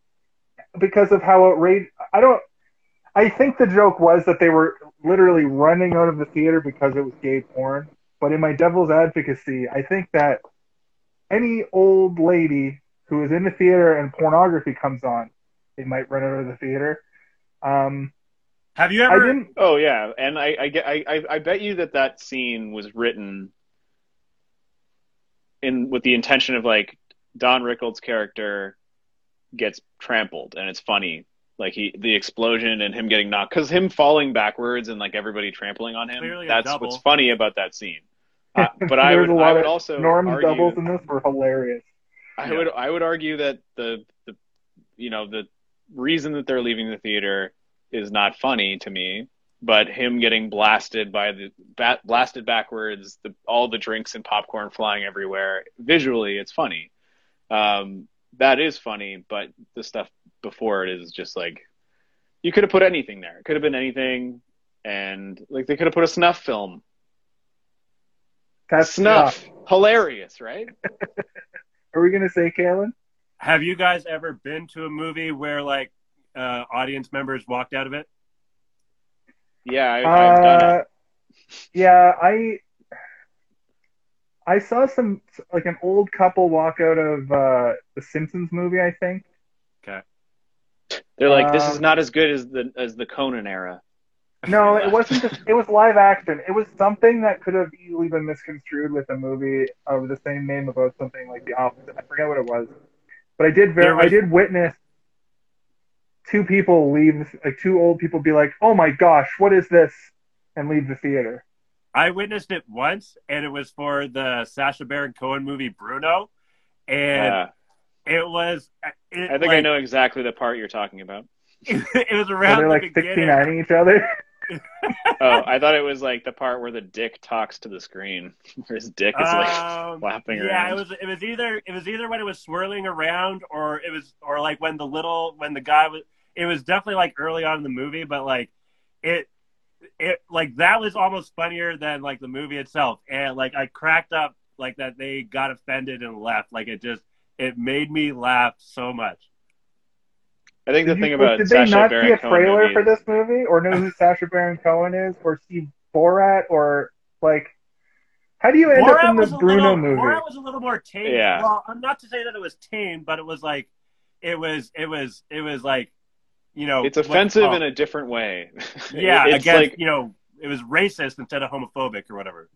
because of how outrageous. I don't. I think the joke was that they were literally running out of the theater because it was gay porn. But in my devil's advocacy, I think that any old lady who is in the theater and pornography comes on, they might run out of the theater. Um, Have you I ever? didn't. Oh yeah, and I I get I I- I bet you that that scene was written in with the intention of like Don Rickles' character gets trampled and it's funny. Like he the explosion and him getting knocked because him falling backwards and like everybody trampling on him. Clearly that's what's funny about that scene. Uh, but I There's would a lot I would of also Norm's argue, doubles in this were hilarious. I Yeah. would I would argue that the the you know the reason that they're leaving the theater is not funny to me, but him getting blasted by the bat, blasted backwards, the, all the drinks and popcorn flying everywhere. Visually, it's funny. Um, that is funny, but the stuff before it is just like you could have put anything there. It could have been anything, and like they could have put a snuff film. That's Snuff, hilarious, right? Are we gonna say, Kalen? Have you guys ever been to a movie where like uh, audience members walked out of it? Yeah, I, I've done it. Uh, yeah, I I saw some like an old couple walk out of uh, the Simpsons movie. I think. Okay. They're like, this Um, is not as good as the as the Conan era. No, it wasn't. Just, it was live action. It was something that could have easily been misconstrued with a movie of the same name about something like The Opposite. I forget what it was, but I did. Ver- was- I did witness two people leave, like two old people, be like, "Oh my gosh, what is this?" and leave the theater. I witnessed it once, and it was for the Sacha Baron Cohen movie Bruno, and Uh, it was. It, I think like, I know exactly the part you're talking about. it was around they're the like beginning. 69 each other. Oh, I thought it was like the part where the dick talks to the screen, where his dick is like Um, flapping yeah, around. it was. It was either. It was either when it was swirling around, or it was, or like when the little, when the guy was. It was definitely like early on in the movie, but like it, it like that was almost funnier than like the movie itself, and like I cracked up like that they got offended and left. Like it just, it made me laugh so much. I think the Did thing about did they Sacha not Baron see a Cohen trailer movies- for this movie, or know who Sacha Baron Cohen is, or see Borat, or like, how do you end up in Borat the Bruno little, movie? Borat was a little more tame. Yeah. Well, I'm not to say that it was tame, but it was like, it was, it was, it was like, you know, It's what- offensive oh, in a different way. yeah, it's against like you know, it was racist instead of homophobic or whatever.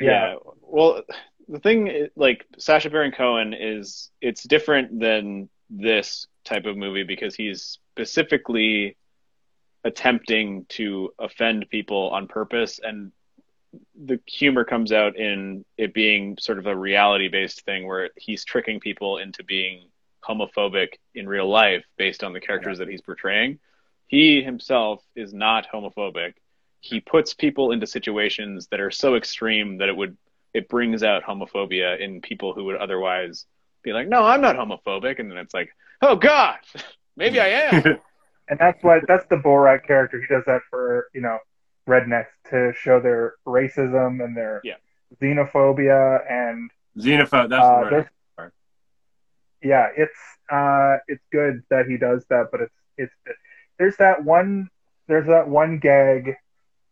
yeah. Well, the thing is, like Sacha Baron Cohen is it's different than this type of movie because he's specifically attempting to offend people on purpose and the humor comes out in it being sort of a reality based thing where he's tricking people into being homophobic in real life based on the characters that he's portraying. He himself is not homophobic. He puts people into situations that are so extreme that it would it brings out homophobia in people who would otherwise be like, "No, I'm not homophobic," and then it's like, "Oh God, maybe I am." And that's what that's the Borat character. He does that for you know rednecks to show their racism and their Yeah. xenophobia and Xenophobe. That's uh, the word. Yeah, it's uh, it's good that he does that, but it's it's there's that one there's that one gag.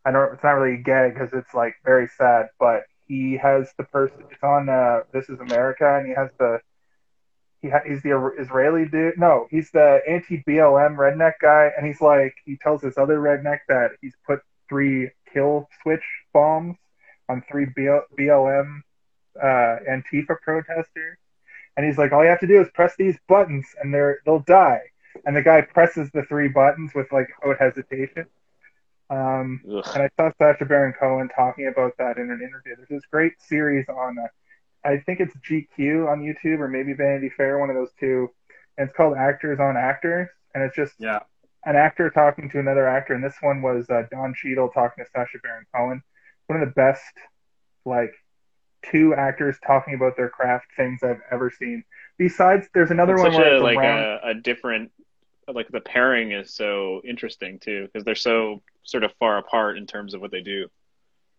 I don't. It's not really a gag because it's like very sad, but he has the person. It's on uh, This Is America, and he has the he ha- he's the Israeli dude. No, he's the anti BLM redneck guy, and he's like he tells this other redneck that he's put three kill switch bombs on three BL- BLM uh, Antifa protesters, and he's like, all you have to do is press these buttons, and they're they'll die. And the guy presses the three buttons with like without hesitation. Um, and I saw Sacha Baron Cohen talking about that in an interview. There's this great series on, uh, I think it's GQ on YouTube or maybe Vanity Fair, one of those two. And it's called Actors on Actors, and it's just yeah. an actor talking to another actor. And this one was uh, Don Cheadle talking to Sacha Baron Cohen. One of the best, like, two actors talking about their craft things I've ever seen. Besides, there's another It's one where a like around. a, a different like the pairing is so interesting too because they're so sort of far apart in terms of what they do.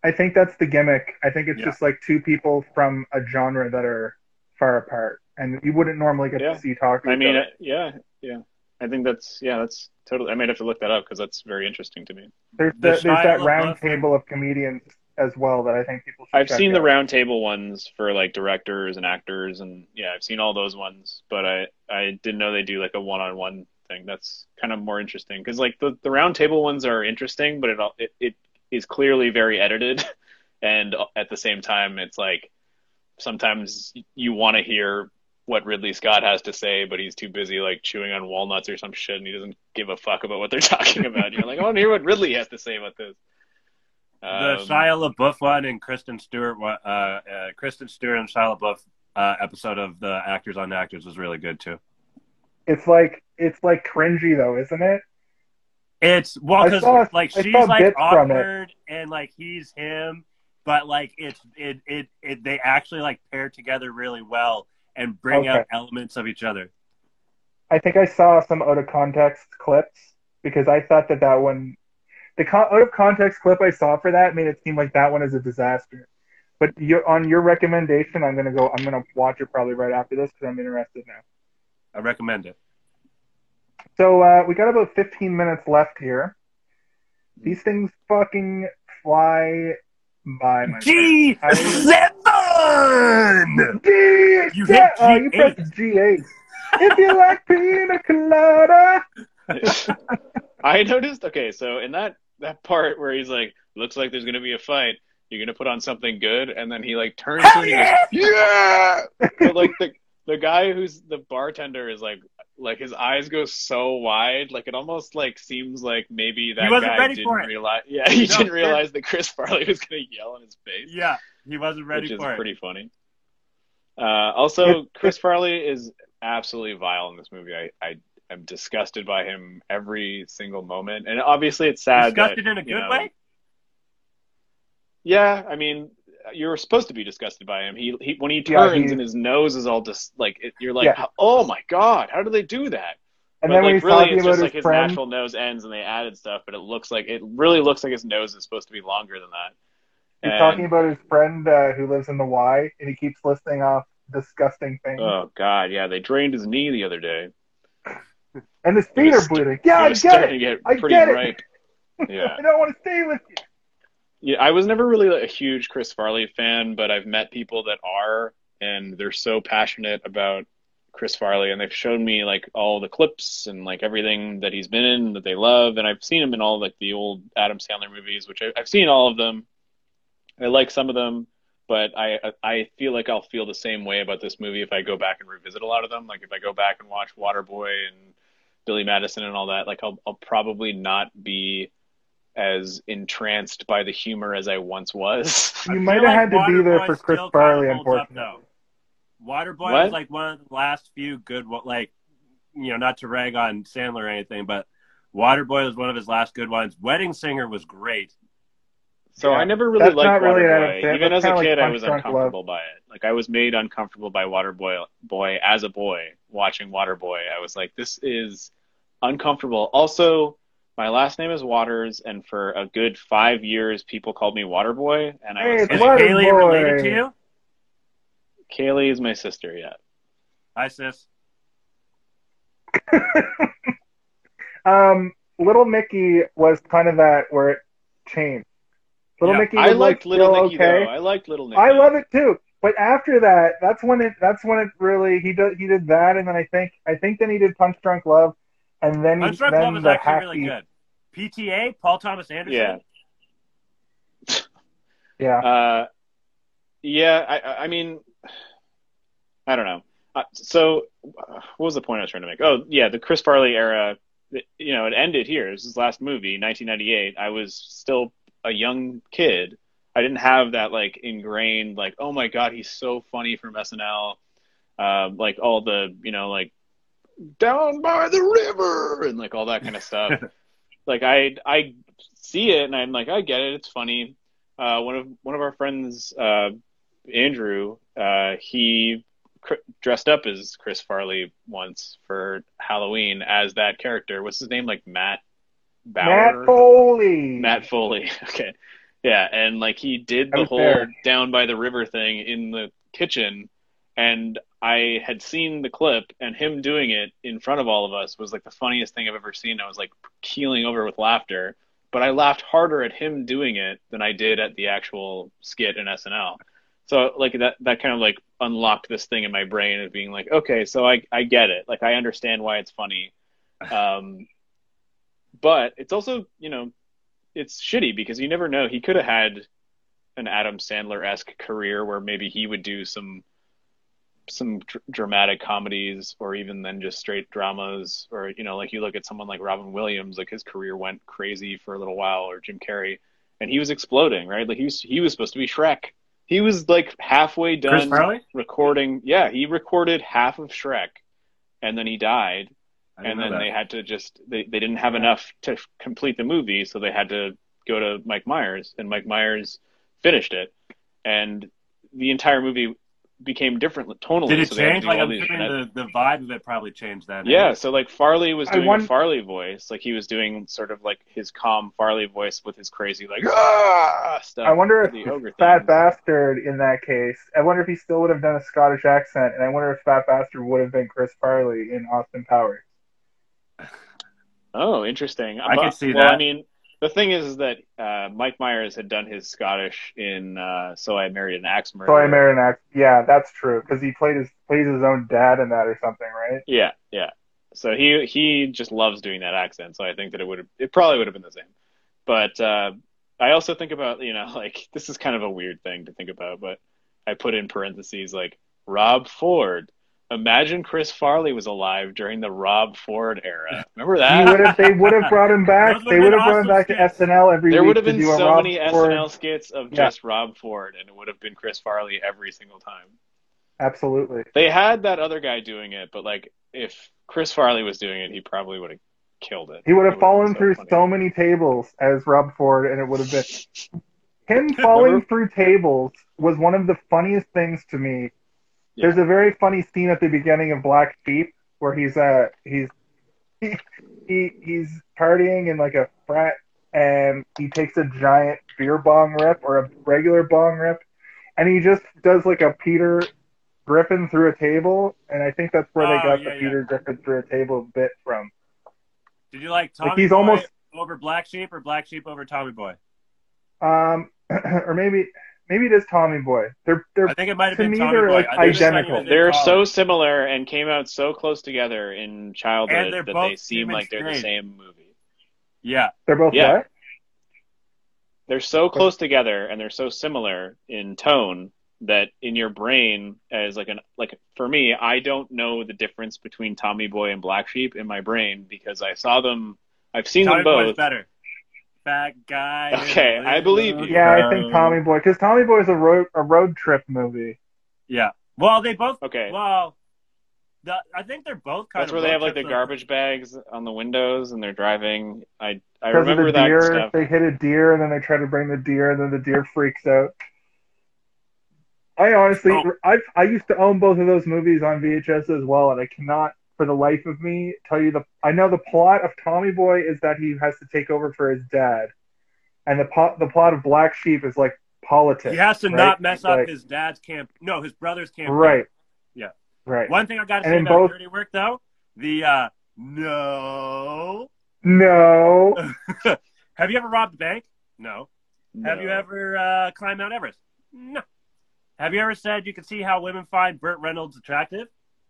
I think that's the gimmick. I think it's Yeah. just like two people from a genre that are far apart, and you wouldn't normally get Yeah. to see talk. I mean, uh, yeah, yeah. I think that's yeah, that's totally. I might have to look that up because that's very interesting to me. there's the the, there's that round table of comedians as well that I think people. Should I've seen the out. round table ones for like directors and actors, and yeah, I've seen all those ones. But I I didn't know they do like a one on one thing. That's kind of more interesting because like the the round table ones are interesting, but it all it, it is clearly very edited, and at the same time, it's like sometimes you want to hear what Ridley Scott has to say, but he's too busy like chewing on walnuts or some shit, and he doesn't give a fuck about what they're talking about. You're like, I want to hear what Ridley has to say about this. The Um, Shia LaBeouf one and Kristen Stewart, uh, uh, Kristen Stewart and Shia LaBeouf uh, episode of the Actors on Actors was really good too. It's like it's like cringy though, isn't it? It's well because saw- like she's like bits awkward and like he's him, but like it's it it, it they actually like pair together really well and bring Okay. out elements of each other. I think I saw some out of context clips because I thought that that one, the con- out of context clip I saw for that made it seem like that one is a disaster. But you on your recommendation, I'm gonna go. I'm gonna watch it probably right after this because I'm interested now. I recommend it. So uh, we got about 15 minutes left here. These things fucking fly by. My G seven. G, You yeah, hit oh, you G8. pressed G8. if you like pina colada. I noticed. Okay, so in that that part where he's like, "Looks like there's gonna be a fight. You're gonna put on something good," and then he like turns to Hell me and he goes, "Yeah!" But like the the guy who's the bartender is like like his eyes go so wide, like it almost like seems like maybe that wasn't guy ready didn't for it. realize. Yeah, he No, didn't realize that Chris Farley was gonna yell in his face, Yeah, he wasn't ready which is for it. pretty funny. Uh, also, Chris Farley is absolutely vile in this movie. I, I am disgusted by him every single moment, and obviously it's sad. Disgusted that, in a you good know- way. Yeah, I mean, you're supposed to be disgusted by him. He, he when he Yeah, turns he- and his nose is all just like it, you're like, Yeah. oh my god, how do they do that? And but then when like he's really, talking it's about just his like his friend, natural nose ends, and they added stuff, but it looks like it really looks like his nose is supposed to be longer than that. he's And- talking about his friend uh, who lives in the Y, and he keeps listing off disgusting things. Oh god, yeah, they drained his knee the other day. And his feet are bleeding. Yeah, I get it. get I get it. Yeah. I don't want to stay with you. Yeah, I was never really like, a huge Chris Farley fan, but I've met people that are, and they're so passionate about Chris Farley, and they've shown me like all the clips and like everything that he's been in that they love, and I've seen him in all like the old Adam Sandler movies, which I, I've seen all of them. I like some of them, but I I feel like I'll feel the same way about this movie if I go back and revisit a lot of them. Like if I go back and watch Waterboy and Billy Madison and all that, like I'll I'll probably not be as entranced by the humor as I once was. You might have like had to be there for Chris Farley, kinda up, unfortunately. though. Waterboy What? was like one of the last few good, one- like you know, not to rag on Sandler or anything, but Waterboy was one of his last good ones. Wedding Singer was great. So Yeah. I never really That's liked not really Adam Waterboy. Even as a kinda like kid, I was Drunk Love. uncomfortable by it. Like I was made uncomfortable by Waterboy boy as a boy watching Waterboy. I was like, this is uncomfortable. Also, my last name is Waters, and for a good five years, people called me Waterboy, and I Hey, was it's Is like, Waterboy. Haley related to you? Kaylee is my sister. Yeah. Hi, sis. um, Little Mickey was kind of that where it changed. Little Yeah, Mickey I was like liked Little Mickey okay. though. I liked Little Nicky. I love it too. But after that, that's when it that's when it really he did he did that and then I think I think then he did Punch Drunk Love and then Punch Drunk then Love was the actually happy really good. PTA, Paul Thomas Anderson. Yeah. yeah. Uh, yeah, I, I- I mean, I don't know. Uh, so, uh, what was the point I was trying to make? Oh, yeah, the Chris Farley era. You know, it ended here. This is his last movie, 1998. I was still a young kid. I didn't have that like ingrained like, oh my god, he's so funny from SNL. Um, like all the you know like down by the river and like all that kind of stuff. like I I see it and I'm like I get it. It's funny uh, one of one of our friends, uh, Andrew, uh, he cr- dressed up as Chris Farley once for Halloween as that character. What's his name? Like Matt Bauer. Matt Foley. Matt Foley. Okay. Yeah, and like he did the whole there. down by the river thing in the kitchen, and I had seen the clip, and him doing it in front of all of us was like the funniest thing I've ever seen. I was like keeling over with laughter, but I laughed harder at him doing it than I did at the actual skit in SNL. So like that that kind of like unlocked this thing in my brain of being like, okay, so I I get it. Like I understand why it's funny. Um but it's also, you know, it's shitty because you never know. He could have had an Adam Sandler esque career where maybe he would do some some dr- dramatic comedies or even then just straight dramas or you know like you look at someone like Robin Williams like his career went crazy for a little while or Jim Carrey and he was exploding right? Like he was he was supposed to be Shrek. He was like halfway done recording. Yeah he recorded half of Shrek and then he died and then that. they had to just they, they didn't have enough to complete the movie so they had to go to mike myers and mike myers finished it and the entire movie became different tonally Did it so they had to change? Like I'm these the, the vibe of it probably changed then. yeah so like farley was doing won- a farley voice like he was doing sort of like his calm farley voice with his crazy like ah stuff I wonder if the ogre Fat theme. Bastard in that case. I wonder if he still would have done a Scottish accent, and I wonder if Fat Bastard would have been Chris Farley in Austin Powers. Oh, interesting. I But- could see well, that. I mean, the thing is, is that uh, Mike Myers had done his Scottish in uh, "So I Married an Axe Murderer." So I married an act. Yeah, that's true because he played his plays his own dad in that or something, right? Yeah, yeah. So he he just loves doing that accent. So I think that it would it probably would have been the same. But uh, I also think about you know like this is kind of a weird thing to think about, but I put in parentheses like Rob Ford. Imagine Chris Farley was alive during the Rob Ford era. Remember that? would have. They would have brought him back. They would've would have brought him back awesome to SNL every time. there week would have been so Rob many Ford- SNL skits of Yeah. just Rob Ford, and it would have been Chris Farley every single time. Absolutely. They had that other guy doing it, but like if Chris Farley was doing it, he probably would have killed it. He would have fallen been through funny. so many tables as Rob Ford, and it would have been him falling through tables was one of the funniest things to me. Yeah. There's a very funny scene at the beginning of Black Sheep where he's uh he's he, he he's partying in like a frat and he takes a giant beer bong rip or a regular bong rip and he just does like a Peter Griffin through a table and I think that's where Oh, they got yeah, the yeah. Peter Griffin through a table bit from. Did you like Tommy Like, he's Boy almost- over Black Sheep or Black Sheep over Tommy Boy? Um, or maybe maybe it is Tommy Boy. They're they're I think it might have To been me, Tommy they're, Boy. like, I think it's when he identical. was in They're so similar and came out so close together in And childhood they're that both they seem human like they're the strange. same movie. Yeah, they're both Yeah. what? They're so close together and they're so similar in tone that in your brain as like an like for me, I don't know the difference between Tommy Boy and Black Sheep in my brain because I saw them I've seen Tommy them Boy's both. better. Fat guy. Okay, I believe you. Yeah, I think Tommy Boy because Tommy Boy is a road a road trip movie. Yeah. Well, they both. Okay. Well, the, I think they're both kind That's of. where they have like the trips, garbage bags on the windows and they're driving. I I Because remember the that stuff. they hit a deer and then they try to bring the deer and then the deer freaks out. I honestly, Oh. I I used to own both of those movies on VHS as well, and I cannot, for the life of me, tell you the. I know the plot of Tommy Boy is that he has to take over for his dad, and the po- the plot of Black Sheep is like politics. He has to right? not mess up his dad's camp. No, his brother's camp. Right. Yeah. Right. One thing I got to And say in about both- Dirty Work, though, the uh, no. No. Have you ever robbed a bank? No. Have you ever uh, climbed Mount Everest? No. Have you ever said you can see how women find Burt Reynolds attractive?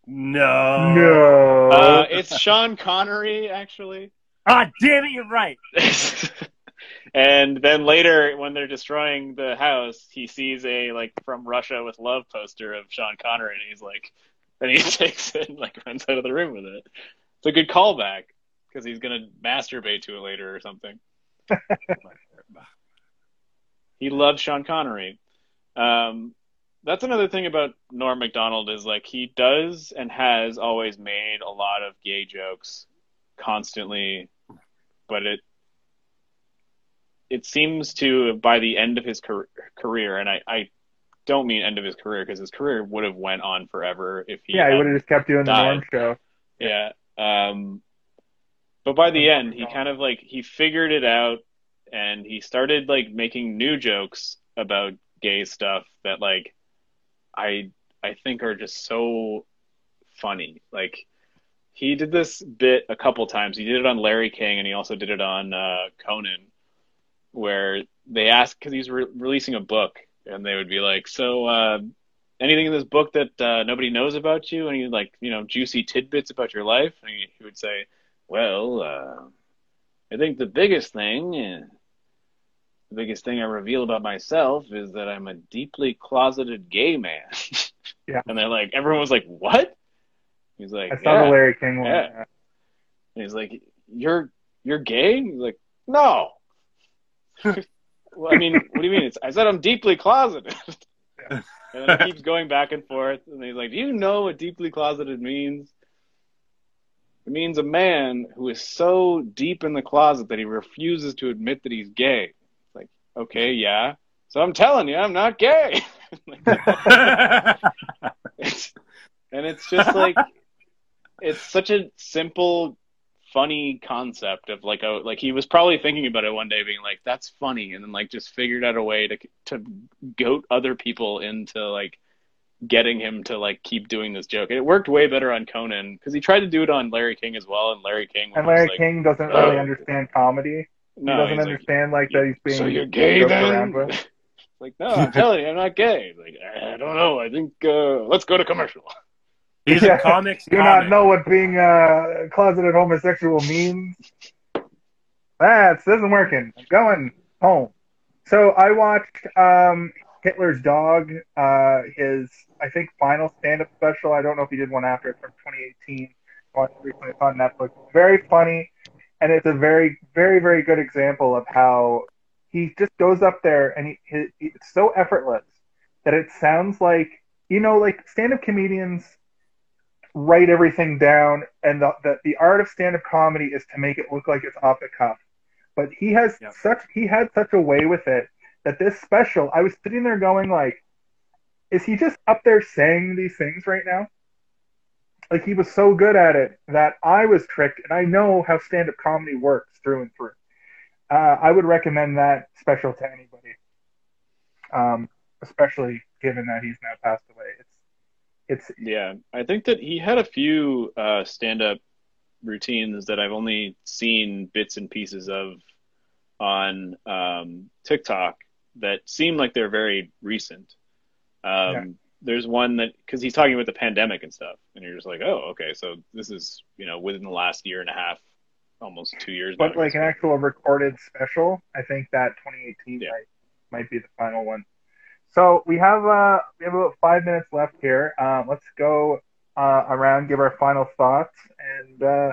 No. No. Uh, it's Sean Connery actually. Ah, damn it, you're right. and then later, when they're destroying the house, he sees a like from Russia with love poster of Sean Connery, and he's like, and he takes it and like runs out of the room with it. It's a good callback because he's gonna masturbate to it later or something. He loves Sean Connery. Um, that's another thing about Norm Macdonald is like he does and has always made a lot of gay jokes constantly, but it it seems to by the end of his car- career, and I, I don't mean end of his career because his career would have went on forever if he yeah, he would have just kept doing the. Norm show. yeah. Um, but by the end, he kind of like he figured it out and he started like making new jokes about gay stuff that like I I think are just so funny. Like he did this bit a couple times. He did it on Larry King, and he also did it on uh, Conan, where they asked because he's re- releasing a book, and they would be like, "So, uh, anything in this book that uh, nobody knows about you? Any like you know juicy tidbits about your life?" And he, he would say, "Well, uh, I think the biggest thing." The biggest thing I reveal about myself is that I'm a deeply closeted gay man. Yeah. And they're like, everyone was like, what? He's like, I saw yeah. the Larry King one. yeah. And he's like, "You're you're gay?" He's like, "No." well, I mean, what do you mean? It's, I said I'm deeply closeted. and then he keeps going back and forth, and he's like, "Do you know what deeply closeted means?" It means a man who is so deep in the closet that he refuses to admit that he's gay. Okay, yeah. So I'm telling you, I'm not gay. It's, and it's just like it's such a simple funny concept of like a like he was probably thinking about it one day being like that's funny and then like just figured out a way to to goat other people into like getting him to like keep doing this joke it worked way better on conan because he tried to do it on larry king as well and larry king And Larry like, King doesn't really "Oh." understand comedy. He no doesn't he's like, understand like, that he's being so you're gay then around with. like no i'm telling you i'm not gay like i don't know i think uh let's go to commercial He's Yeah. a comics Do you comic. not know what being uh, closeted homosexual means? that's isn't working. I'm going home. So I watched um, Hitler's Dog, uh, his I think final stand-up special. I don't know if he did one after. It's from 2018. I watched it recently. It's on Netflix. Very funny, and it's a very, very, very good example of how he just goes up there and he, he it's so effortless that it sounds like you know, like stand-up comedians write everything down, and the the, the art of stand-up comedy is to make it look like it's off the cuff. But he has Yep. such he had such a way with it that this special, I was sitting there going like, is he just up there saying these things right now? Like he was so good at it that I was tricked, and I know how stand-up comedy works through and through. Uh, I would recommend that special to anybody, um, especially given that he's now passed away. It's it's Yeah, I think that he had a few uh, stand-up routines that I've only seen bits and pieces of on um, TikTok that seem like they're very recent. Um, Yeah. There's one that because he's talking about the pandemic and stuff, and you're just like, oh, okay, so this is you know within the last year and a half, almost two years. But like an actual recorded special, I think that 2018 Yeah. might might be the final one. So we have uh we have about five minutes left here. Um, let's go uh, around, give our final thoughts, and uh,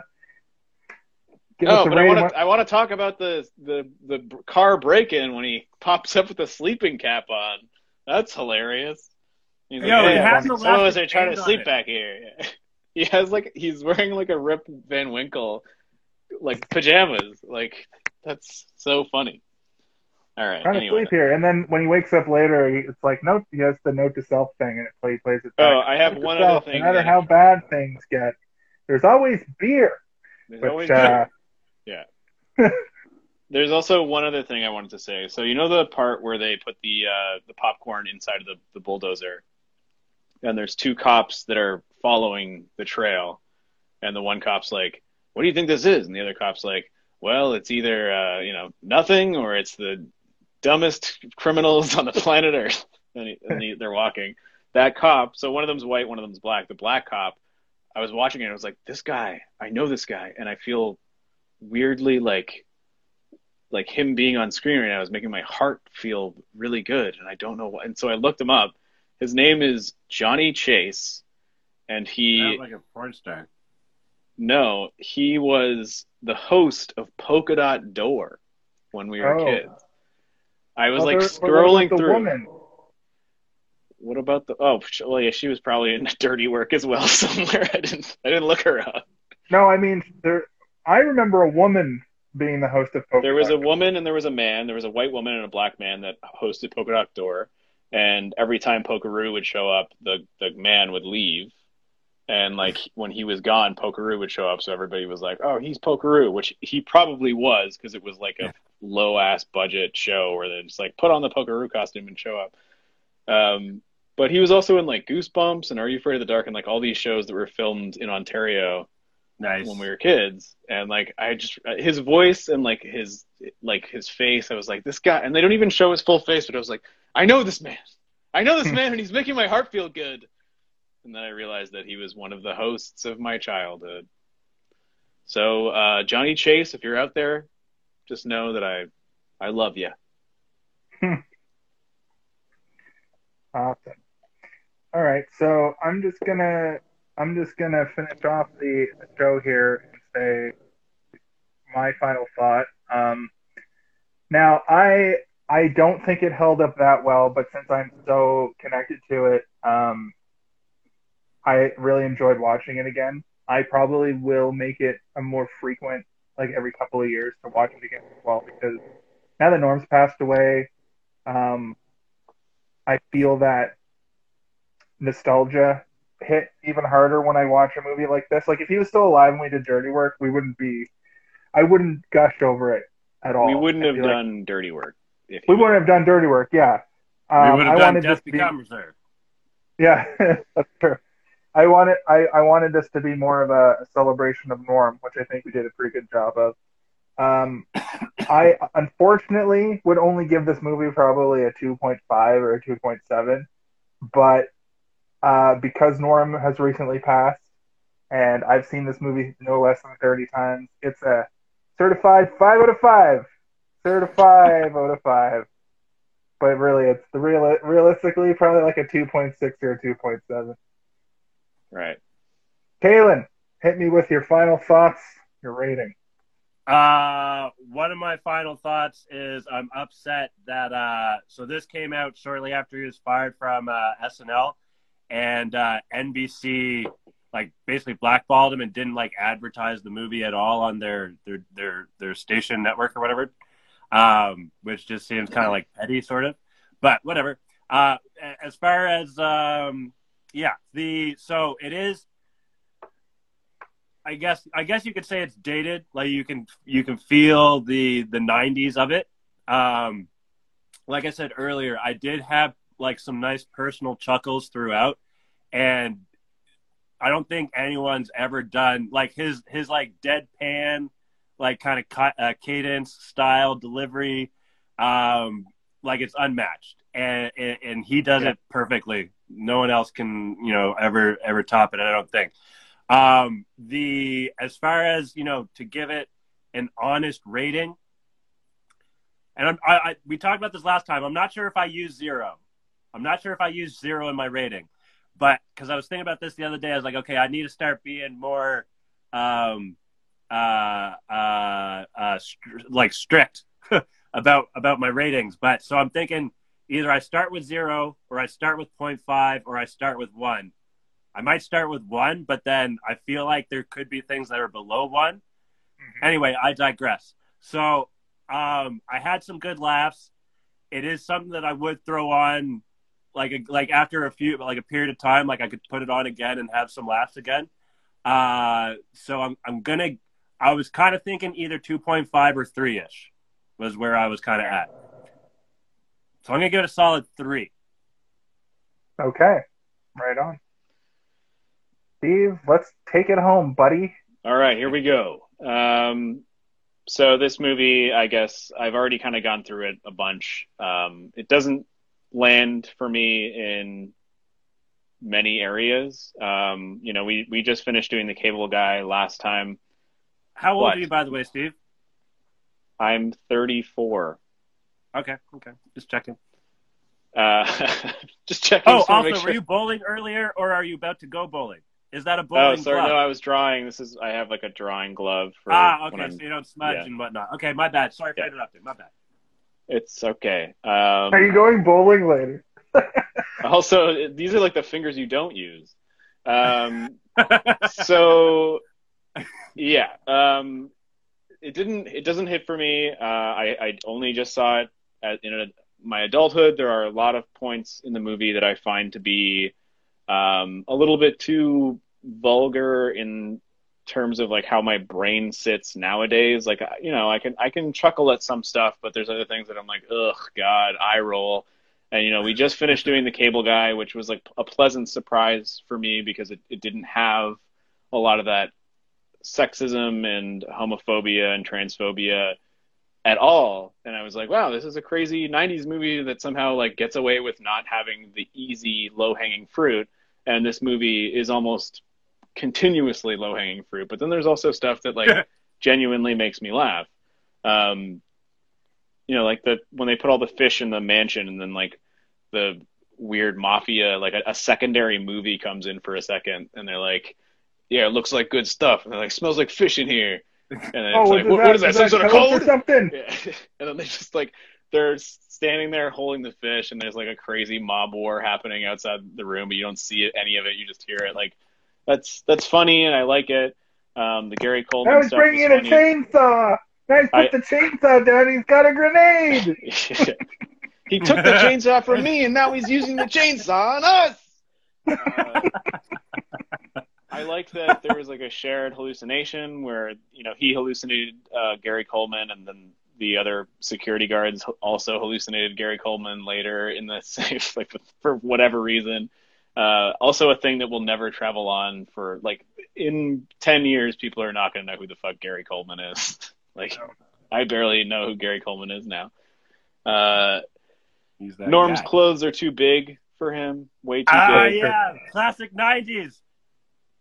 give us Oh, a but I rating. want to I want to talk about the the the car break-in when he pops up with the sleeping cap on. That's hilarious. He's Yo, like, he hey, has an someone was elastic trying to sleep it." back here. He has like he's wearing like a Rip Van Winkle like pajamas. Like that's so funny. All right. trying Anyway. to sleep here, and then when he wakes up later, he, it's like note. He has the note to self thing, and it play, plays it. Oh. I have Note to one self, other thing. No matter how bad things get, there's always beer. there's Which always uh, There's also one other thing I wanted to say. So you know the part where they put the uh, the popcorn inside of the, the bulldozer, and there's two cops that are following the trail, and the one cop's like, "What do you think this is?" And the other cop's like, "Well, it's either uh, you know nothing or it's the dumbest criminals on the planet Earth." And, he, and he, they're walking. That cop. So one of them's white, one of them's black. The black cop. I was watching it. and I was like, "This guy. I know this guy," and I feel weirdly like like him being on screen right now is making my heart feel really good and I don't know what and so I looked him up. His name is Johnny Chase and he like a porn star. no, he was the host of Polka Dot Door when we were Oh. kids. I was well, like well, scrolling through. Woman. What about the oh well yeah she was probably in dirty work as well somewhere. I didn't I didn't look her up. No, I mean there. I remember a woman being the host of Polka There was a Dot. woman and there was a man. There was a white woman and a black man that hosted Polka Dot Door. And every time Polkaroo would show up, the, the man would leave. and like when he was gone, Polkaroo would show up, so everybody was like, "Oh, he's Polkaroo," which he probably was because it was like a low ass budget show where they just like put on the Polkaroo costume and show up. Um, but he was also in like Goosebumps and Are You Afraid of the Dark and like all these shows that were filmed in Ontario Nice. when we were kids. And like i just his voice and like his like his face i was like this guy and they don't even show his full face but i was like i know this man. I know this man and he's making my heart feel good. And then i realized that he was one of the hosts of my childhood. So uh, johnny chase if you're out there just know that i i love you Awesome. All right, so I'm just gonna I'm just gonna finish off the show here and say my final thought. Um, now I I don't think it held up that well, but since I'm so connected to it, um, I really enjoyed watching it again. I probably will make it a more frequent, like every couple of years, to watch it again as well because now that Norm's passed away, um, I feel that nostalgia hit even harder when I watch a movie like this. Like if he was still alive when we did Dirty Work, we wouldn't be. I wouldn't gush over it at all. we wouldn't have be like, done dirty work if we wouldn't have done Dirty Work. Yeah. we Um, would I have done wanted Death this to be, Becomes Her. yeah, that's true. I wanted I, I wanted this to be more of a, a celebration of Norm, which I think we did a pretty good job of. Um, I unfortunately would only give this movie probably a 2.5 or a 2.7, but uh, because Norm has recently passed, and I've seen this movie no less than 30 times, it's a certified five out of five. Certified out of five. But really, it's the real realistically probably like a 2.6 or a 2.7. right Kalen, hit me with your final thoughts, your rating. Uh, one of my final thoughts is I'm upset that uh, so this came out shortly after he was fired from uh, SNL, and uh, NBC like basically blackballed him and didn't like advertise the movie at all on their their their their station network or whatever, um, which just seems kind of like petty, sort of. But whatever. Uh, as far as um, yeah, the so it is I guess I guess you could say it's dated. Like you can you can feel the the '90s of it. Um, like I said earlier, I did have like some nice personal chuckles throughout, and I don't think anyone's ever done like his his like deadpan, like kind of ca- uh, cadence style delivery. Um, like it's unmatched, and and, and he does Yeah. it perfectly. No one else can you know ever ever top it. I don't think. Um, the as far as you know to give it an honest rating, and I'm, I, I we talked about this last time. I'm not sure if I use zero. I'm not sure if I use zero in my rating, but because I was thinking about this the other day, I was like, okay, I need to start being more, um, uh, uh, uh, str- like strict about about my ratings. But so I'm thinking either I start with zero, or I start with 0.5, or I start with one. I might start with one, but then I feel like there could be things that are below one. Anyway, I digress. So um, I had some good laughs. It is something that I would throw on, like a, like after a few like a period of time, like I could put it on again and have some laughs again. Uh, so I'm I'm gonna. I was kind of thinking either two point five or three ish was where I was kind of at. So I'm gonna give it a solid three. Okay, right on. Steve, let's take it home, buddy. All right, here we go. Um, so this movie, I guess I've already kind of gone through it a bunch. Um, it doesn't land for me in many areas. Um, you know, we we just finished doing the Cable Guy last time. How old are you, by the way, Steve? I'm 34. Okay, okay, just checking. Uh, just checking. Oh, just wanna make also, sure. were you bowling earlier, or are you about to go bowling? Is that a bowling? Oh, sorry. glove? No, I was drawing. This is. I have like a drawing glove for. ah, okay, so you don't smudge yeah. and whatnot. Okay, my bad. Sorry for Yeah. interrupting. My bad. It's okay. Um, Are you going bowling later? also, these are like the fingers you don't use. Um, so yeah um it didn't it doesn't hit for me uh i i only just saw it at, in a, my adulthood there are a lot of points in the movie that i find to be um a little bit too vulgar in terms of like how my brain sits nowadays. Like you know, I can I can chuckle at some stuff, but there's other things that I'm like, ugh, God, eye roll. And you know, we just finished doing the Cable Guy, which was like a pleasant surprise for me because it, it didn't have a lot of that sexism and homophobia and transphobia at all. And I was like, wow, this is a crazy 90s movie that somehow like gets away with not having the easy low hanging fruit. And this movie is almost continuously low hanging fruit. But then there's also stuff that like genuinely makes me laugh. Um, you know, like the when they put all the fish in the mansion and then like the weird mafia, like a, a secondary movie comes in for a second and they're like, yeah, it looks like good stuff. And they're like, smells like fish in here. And then Oh, it's like, what, that- what is that? is Some that sort of code code? something? Yeah. and then they just like they're standing there holding the fish, and there's like a crazy mob war happening outside the room, but you don't see it, any of it. You just hear it. Like that's that's funny, and I like it. Um, the Gary Coleman he's stuff bringing is in a chainsaw. He's put I- the chainsaw down. He's got a grenade. he took the chainsaw from me, and now he's using the chainsaw on us. Uh, I like that there was like a shared hallucination where you know he hallucinated uh, Gary Coleman, and then the other security guards also hallucinated Gary Coleman later in the safe, like for whatever reason. Uh, also, a thing that will never travel on for like in ten years, people are not going to know who the fuck Gary Coleman is. like, I barely know who Gary Coleman is now. Uh, Norm's guy. clothes are too big for him, way too Ah, big. yeah, classic '90s.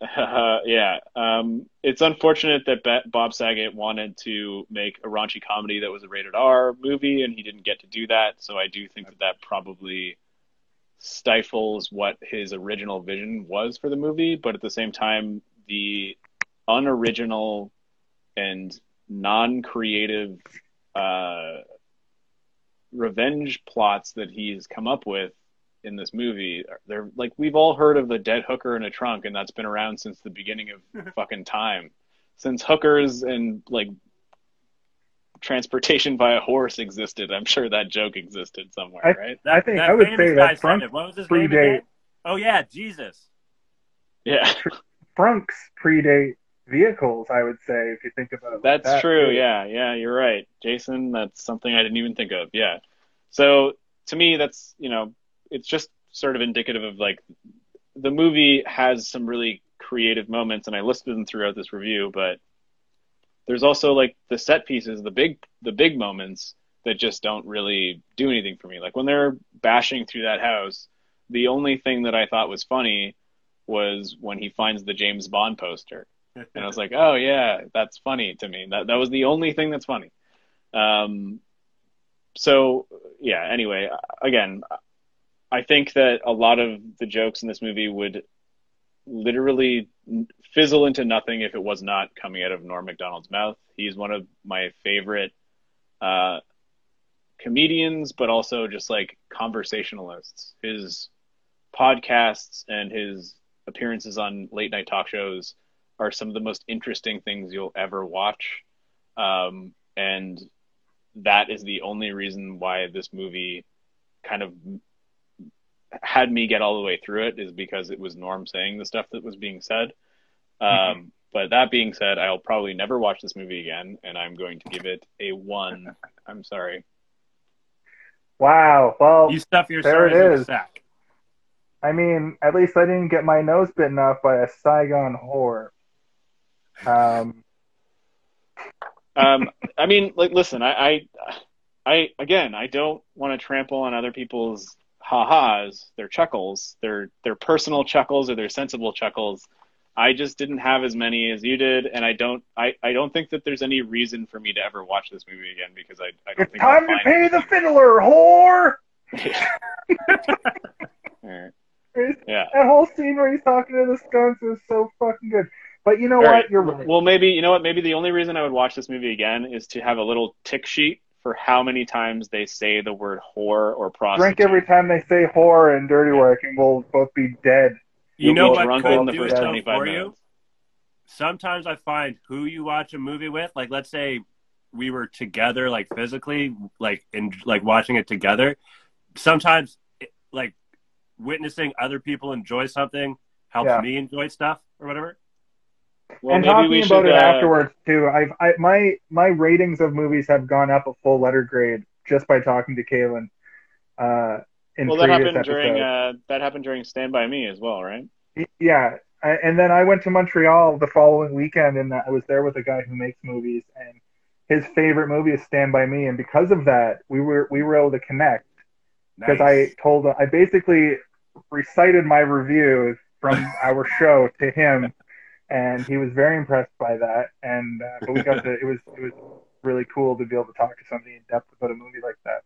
Uh, yeah. Um, it's unfortunate that Bob Saget wanted to make a raunchy comedy that was a rated R movie, and he didn't get to do that. So I do think that that probably stifles what his original vision was for the movie. But at the same time, the unoriginal and non-creative uh, revenge plots that he's come up with in this movie they're like we've all heard of the dead hooker in a trunk and that's been around since the beginning of fucking time since hookers and like transportation via horse existed i'm sure that joke existed somewhere I- right I think that I would say guy that said Frunk it. What was his name predate again? Oh yeah, Jesus. yeah Frunks predate vehicles. I would say if you think about it. like That's that, true. too. Yeah, yeah, you're right, Jason. That's something I didn't even think of. Yeah. So to me, that's you know, it's just sort of indicative of like the movie has some really creative moments, and I listed them throughout this review. But there's also like the set pieces, the big, the big moments that just don't really do anything for me. Like when they're bashing through that house, the only thing that I thought was funny was when he finds the James Bond poster. And I was like, oh yeah, that's funny to me. That that was the only thing that's funny. Um, so yeah. Anyway, again, I think that a lot of the jokes in this movie would literally fizzle into nothing if it was not coming out of Norm Macdonald's mouth. He's one of my favorite uh, comedians, but also just like conversationalists. His podcasts and his appearances on late night talk shows are some of the most interesting things you'll ever watch. Um, and that is the only reason why this movie kind of had me get all the way through it is because it was Norm saying the stuff that was being said. Um, Mm-hmm. But that being said, I'll probably never watch this movie again, and I'm going to give it a one. I'm sorry. Wow. Well, You stuff your There it stories in a is. sack. I mean, at least I didn't get my nose bitten off by a Saigon whore. Um, um, I mean, like, listen, I, I, I, again, I don't want to trample on other people's ha-has, their chuckles, their their personal chuckles or their sensible chuckles. I just didn't have as many as you did, and I don't, I, I don't think that there's any reason for me to ever watch this movie again because I, I don't it's think time to pay the fiddler, whore. Alright. That whole scene where he's talking to the skunks is so fucking good. But you know All what? right. You're right. Well, maybe you know what? Maybe the only reason I would watch this movie again is to have a little tick sheet for how many times they say the word whore or prostitute. Drink every time they say whore and dirty work, and we'll both be dead. You You'll know what drunk could in the do first it though 25 for you? Sometimes I find who you watch a movie with. Like, let's say we were together, like physically, like in like watching it together. Sometimes, it- like witnessing other people enjoy something helps Yeah. me enjoy stuff. or whatever. Well, and maybe talking we about should. it uh, afterwards too. I've I, my my ratings of movies have gone up a full letter grade just by talking to Kaylin. Uh, in well, that previous happened during uh, that happened during Stand by Me as well, right? Yeah, I, and then I went to Montreal the following weekend, and I was there with a guy who makes movies, and his favorite movie is Stand by Me, and because of that, we were we were able to connect because Nice. I told him I basically recited my reviews from our show to him, and he was very impressed by that. And uh, but we got to it was it was really cool to be able to talk to somebody in depth about a movie like that.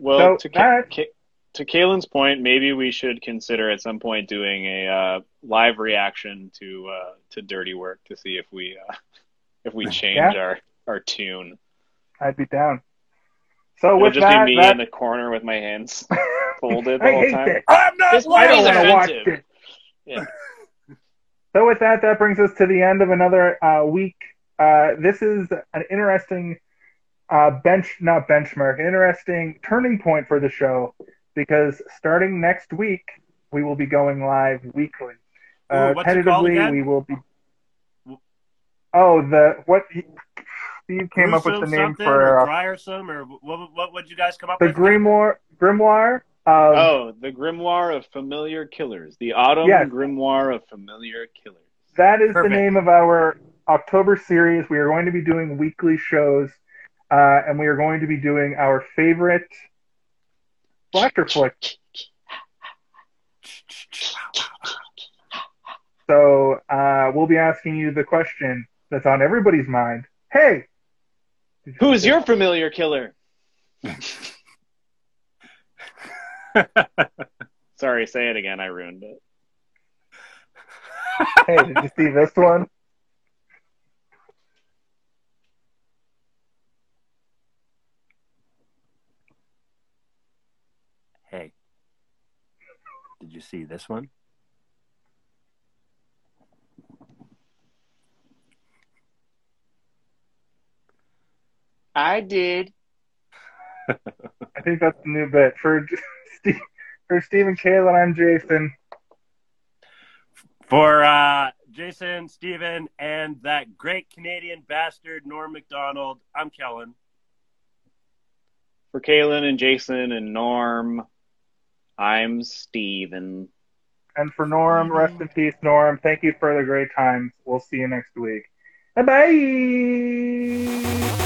Well, So, to Ka- that- Ka- to Kaylin's point, maybe we should consider at some point doing a uh, live reaction to uh, to Dirty Work to see if we uh, if we change Yeah. our our tune. I'd be down. So It'll with just that, be me that in the corner with my hands folded the I whole hate time. it. I'm not This I don't want to watch it. Yeah. So with that, that brings us to the end of another uh, week. Uh, this is an interesting uh, bench, not benchmark, an interesting turning point for the show because starting next week we will be going live weekly. Ooh, Uh, what's it called tentatively, again? we will be. Oh, the what? Steve came up with the name for or uh, Griersome or what? What would you guys come up the with? The Grimoire. Grimoire. Of, Oh, the Grimoire of Familiar Killers. The Autumn Yes. Grimoire of Familiar Killers. That is Perfect. the name of our October series. We are going to be doing weekly shows, uh, and we are going to be doing our favorite slasher flick. So uh, we'll be asking you the question that's on everybody's mind. Hey, Who's your familiar killer? Sorry, say it again. I ruined it. hey, did you see this one? Hey, did you see this one? I did. I think that's the new bit for Steve, for Steve and Kayla. I'm Jason. For uh, Jason, Steven, and that great Canadian bastard Norm Macdonald, I'm Kellen. For Kaylin and Jason and Norm, I'm Steven. And for Norm, rest in peace, Norm. Thank you for the great times. We'll see you next week. Bye bye.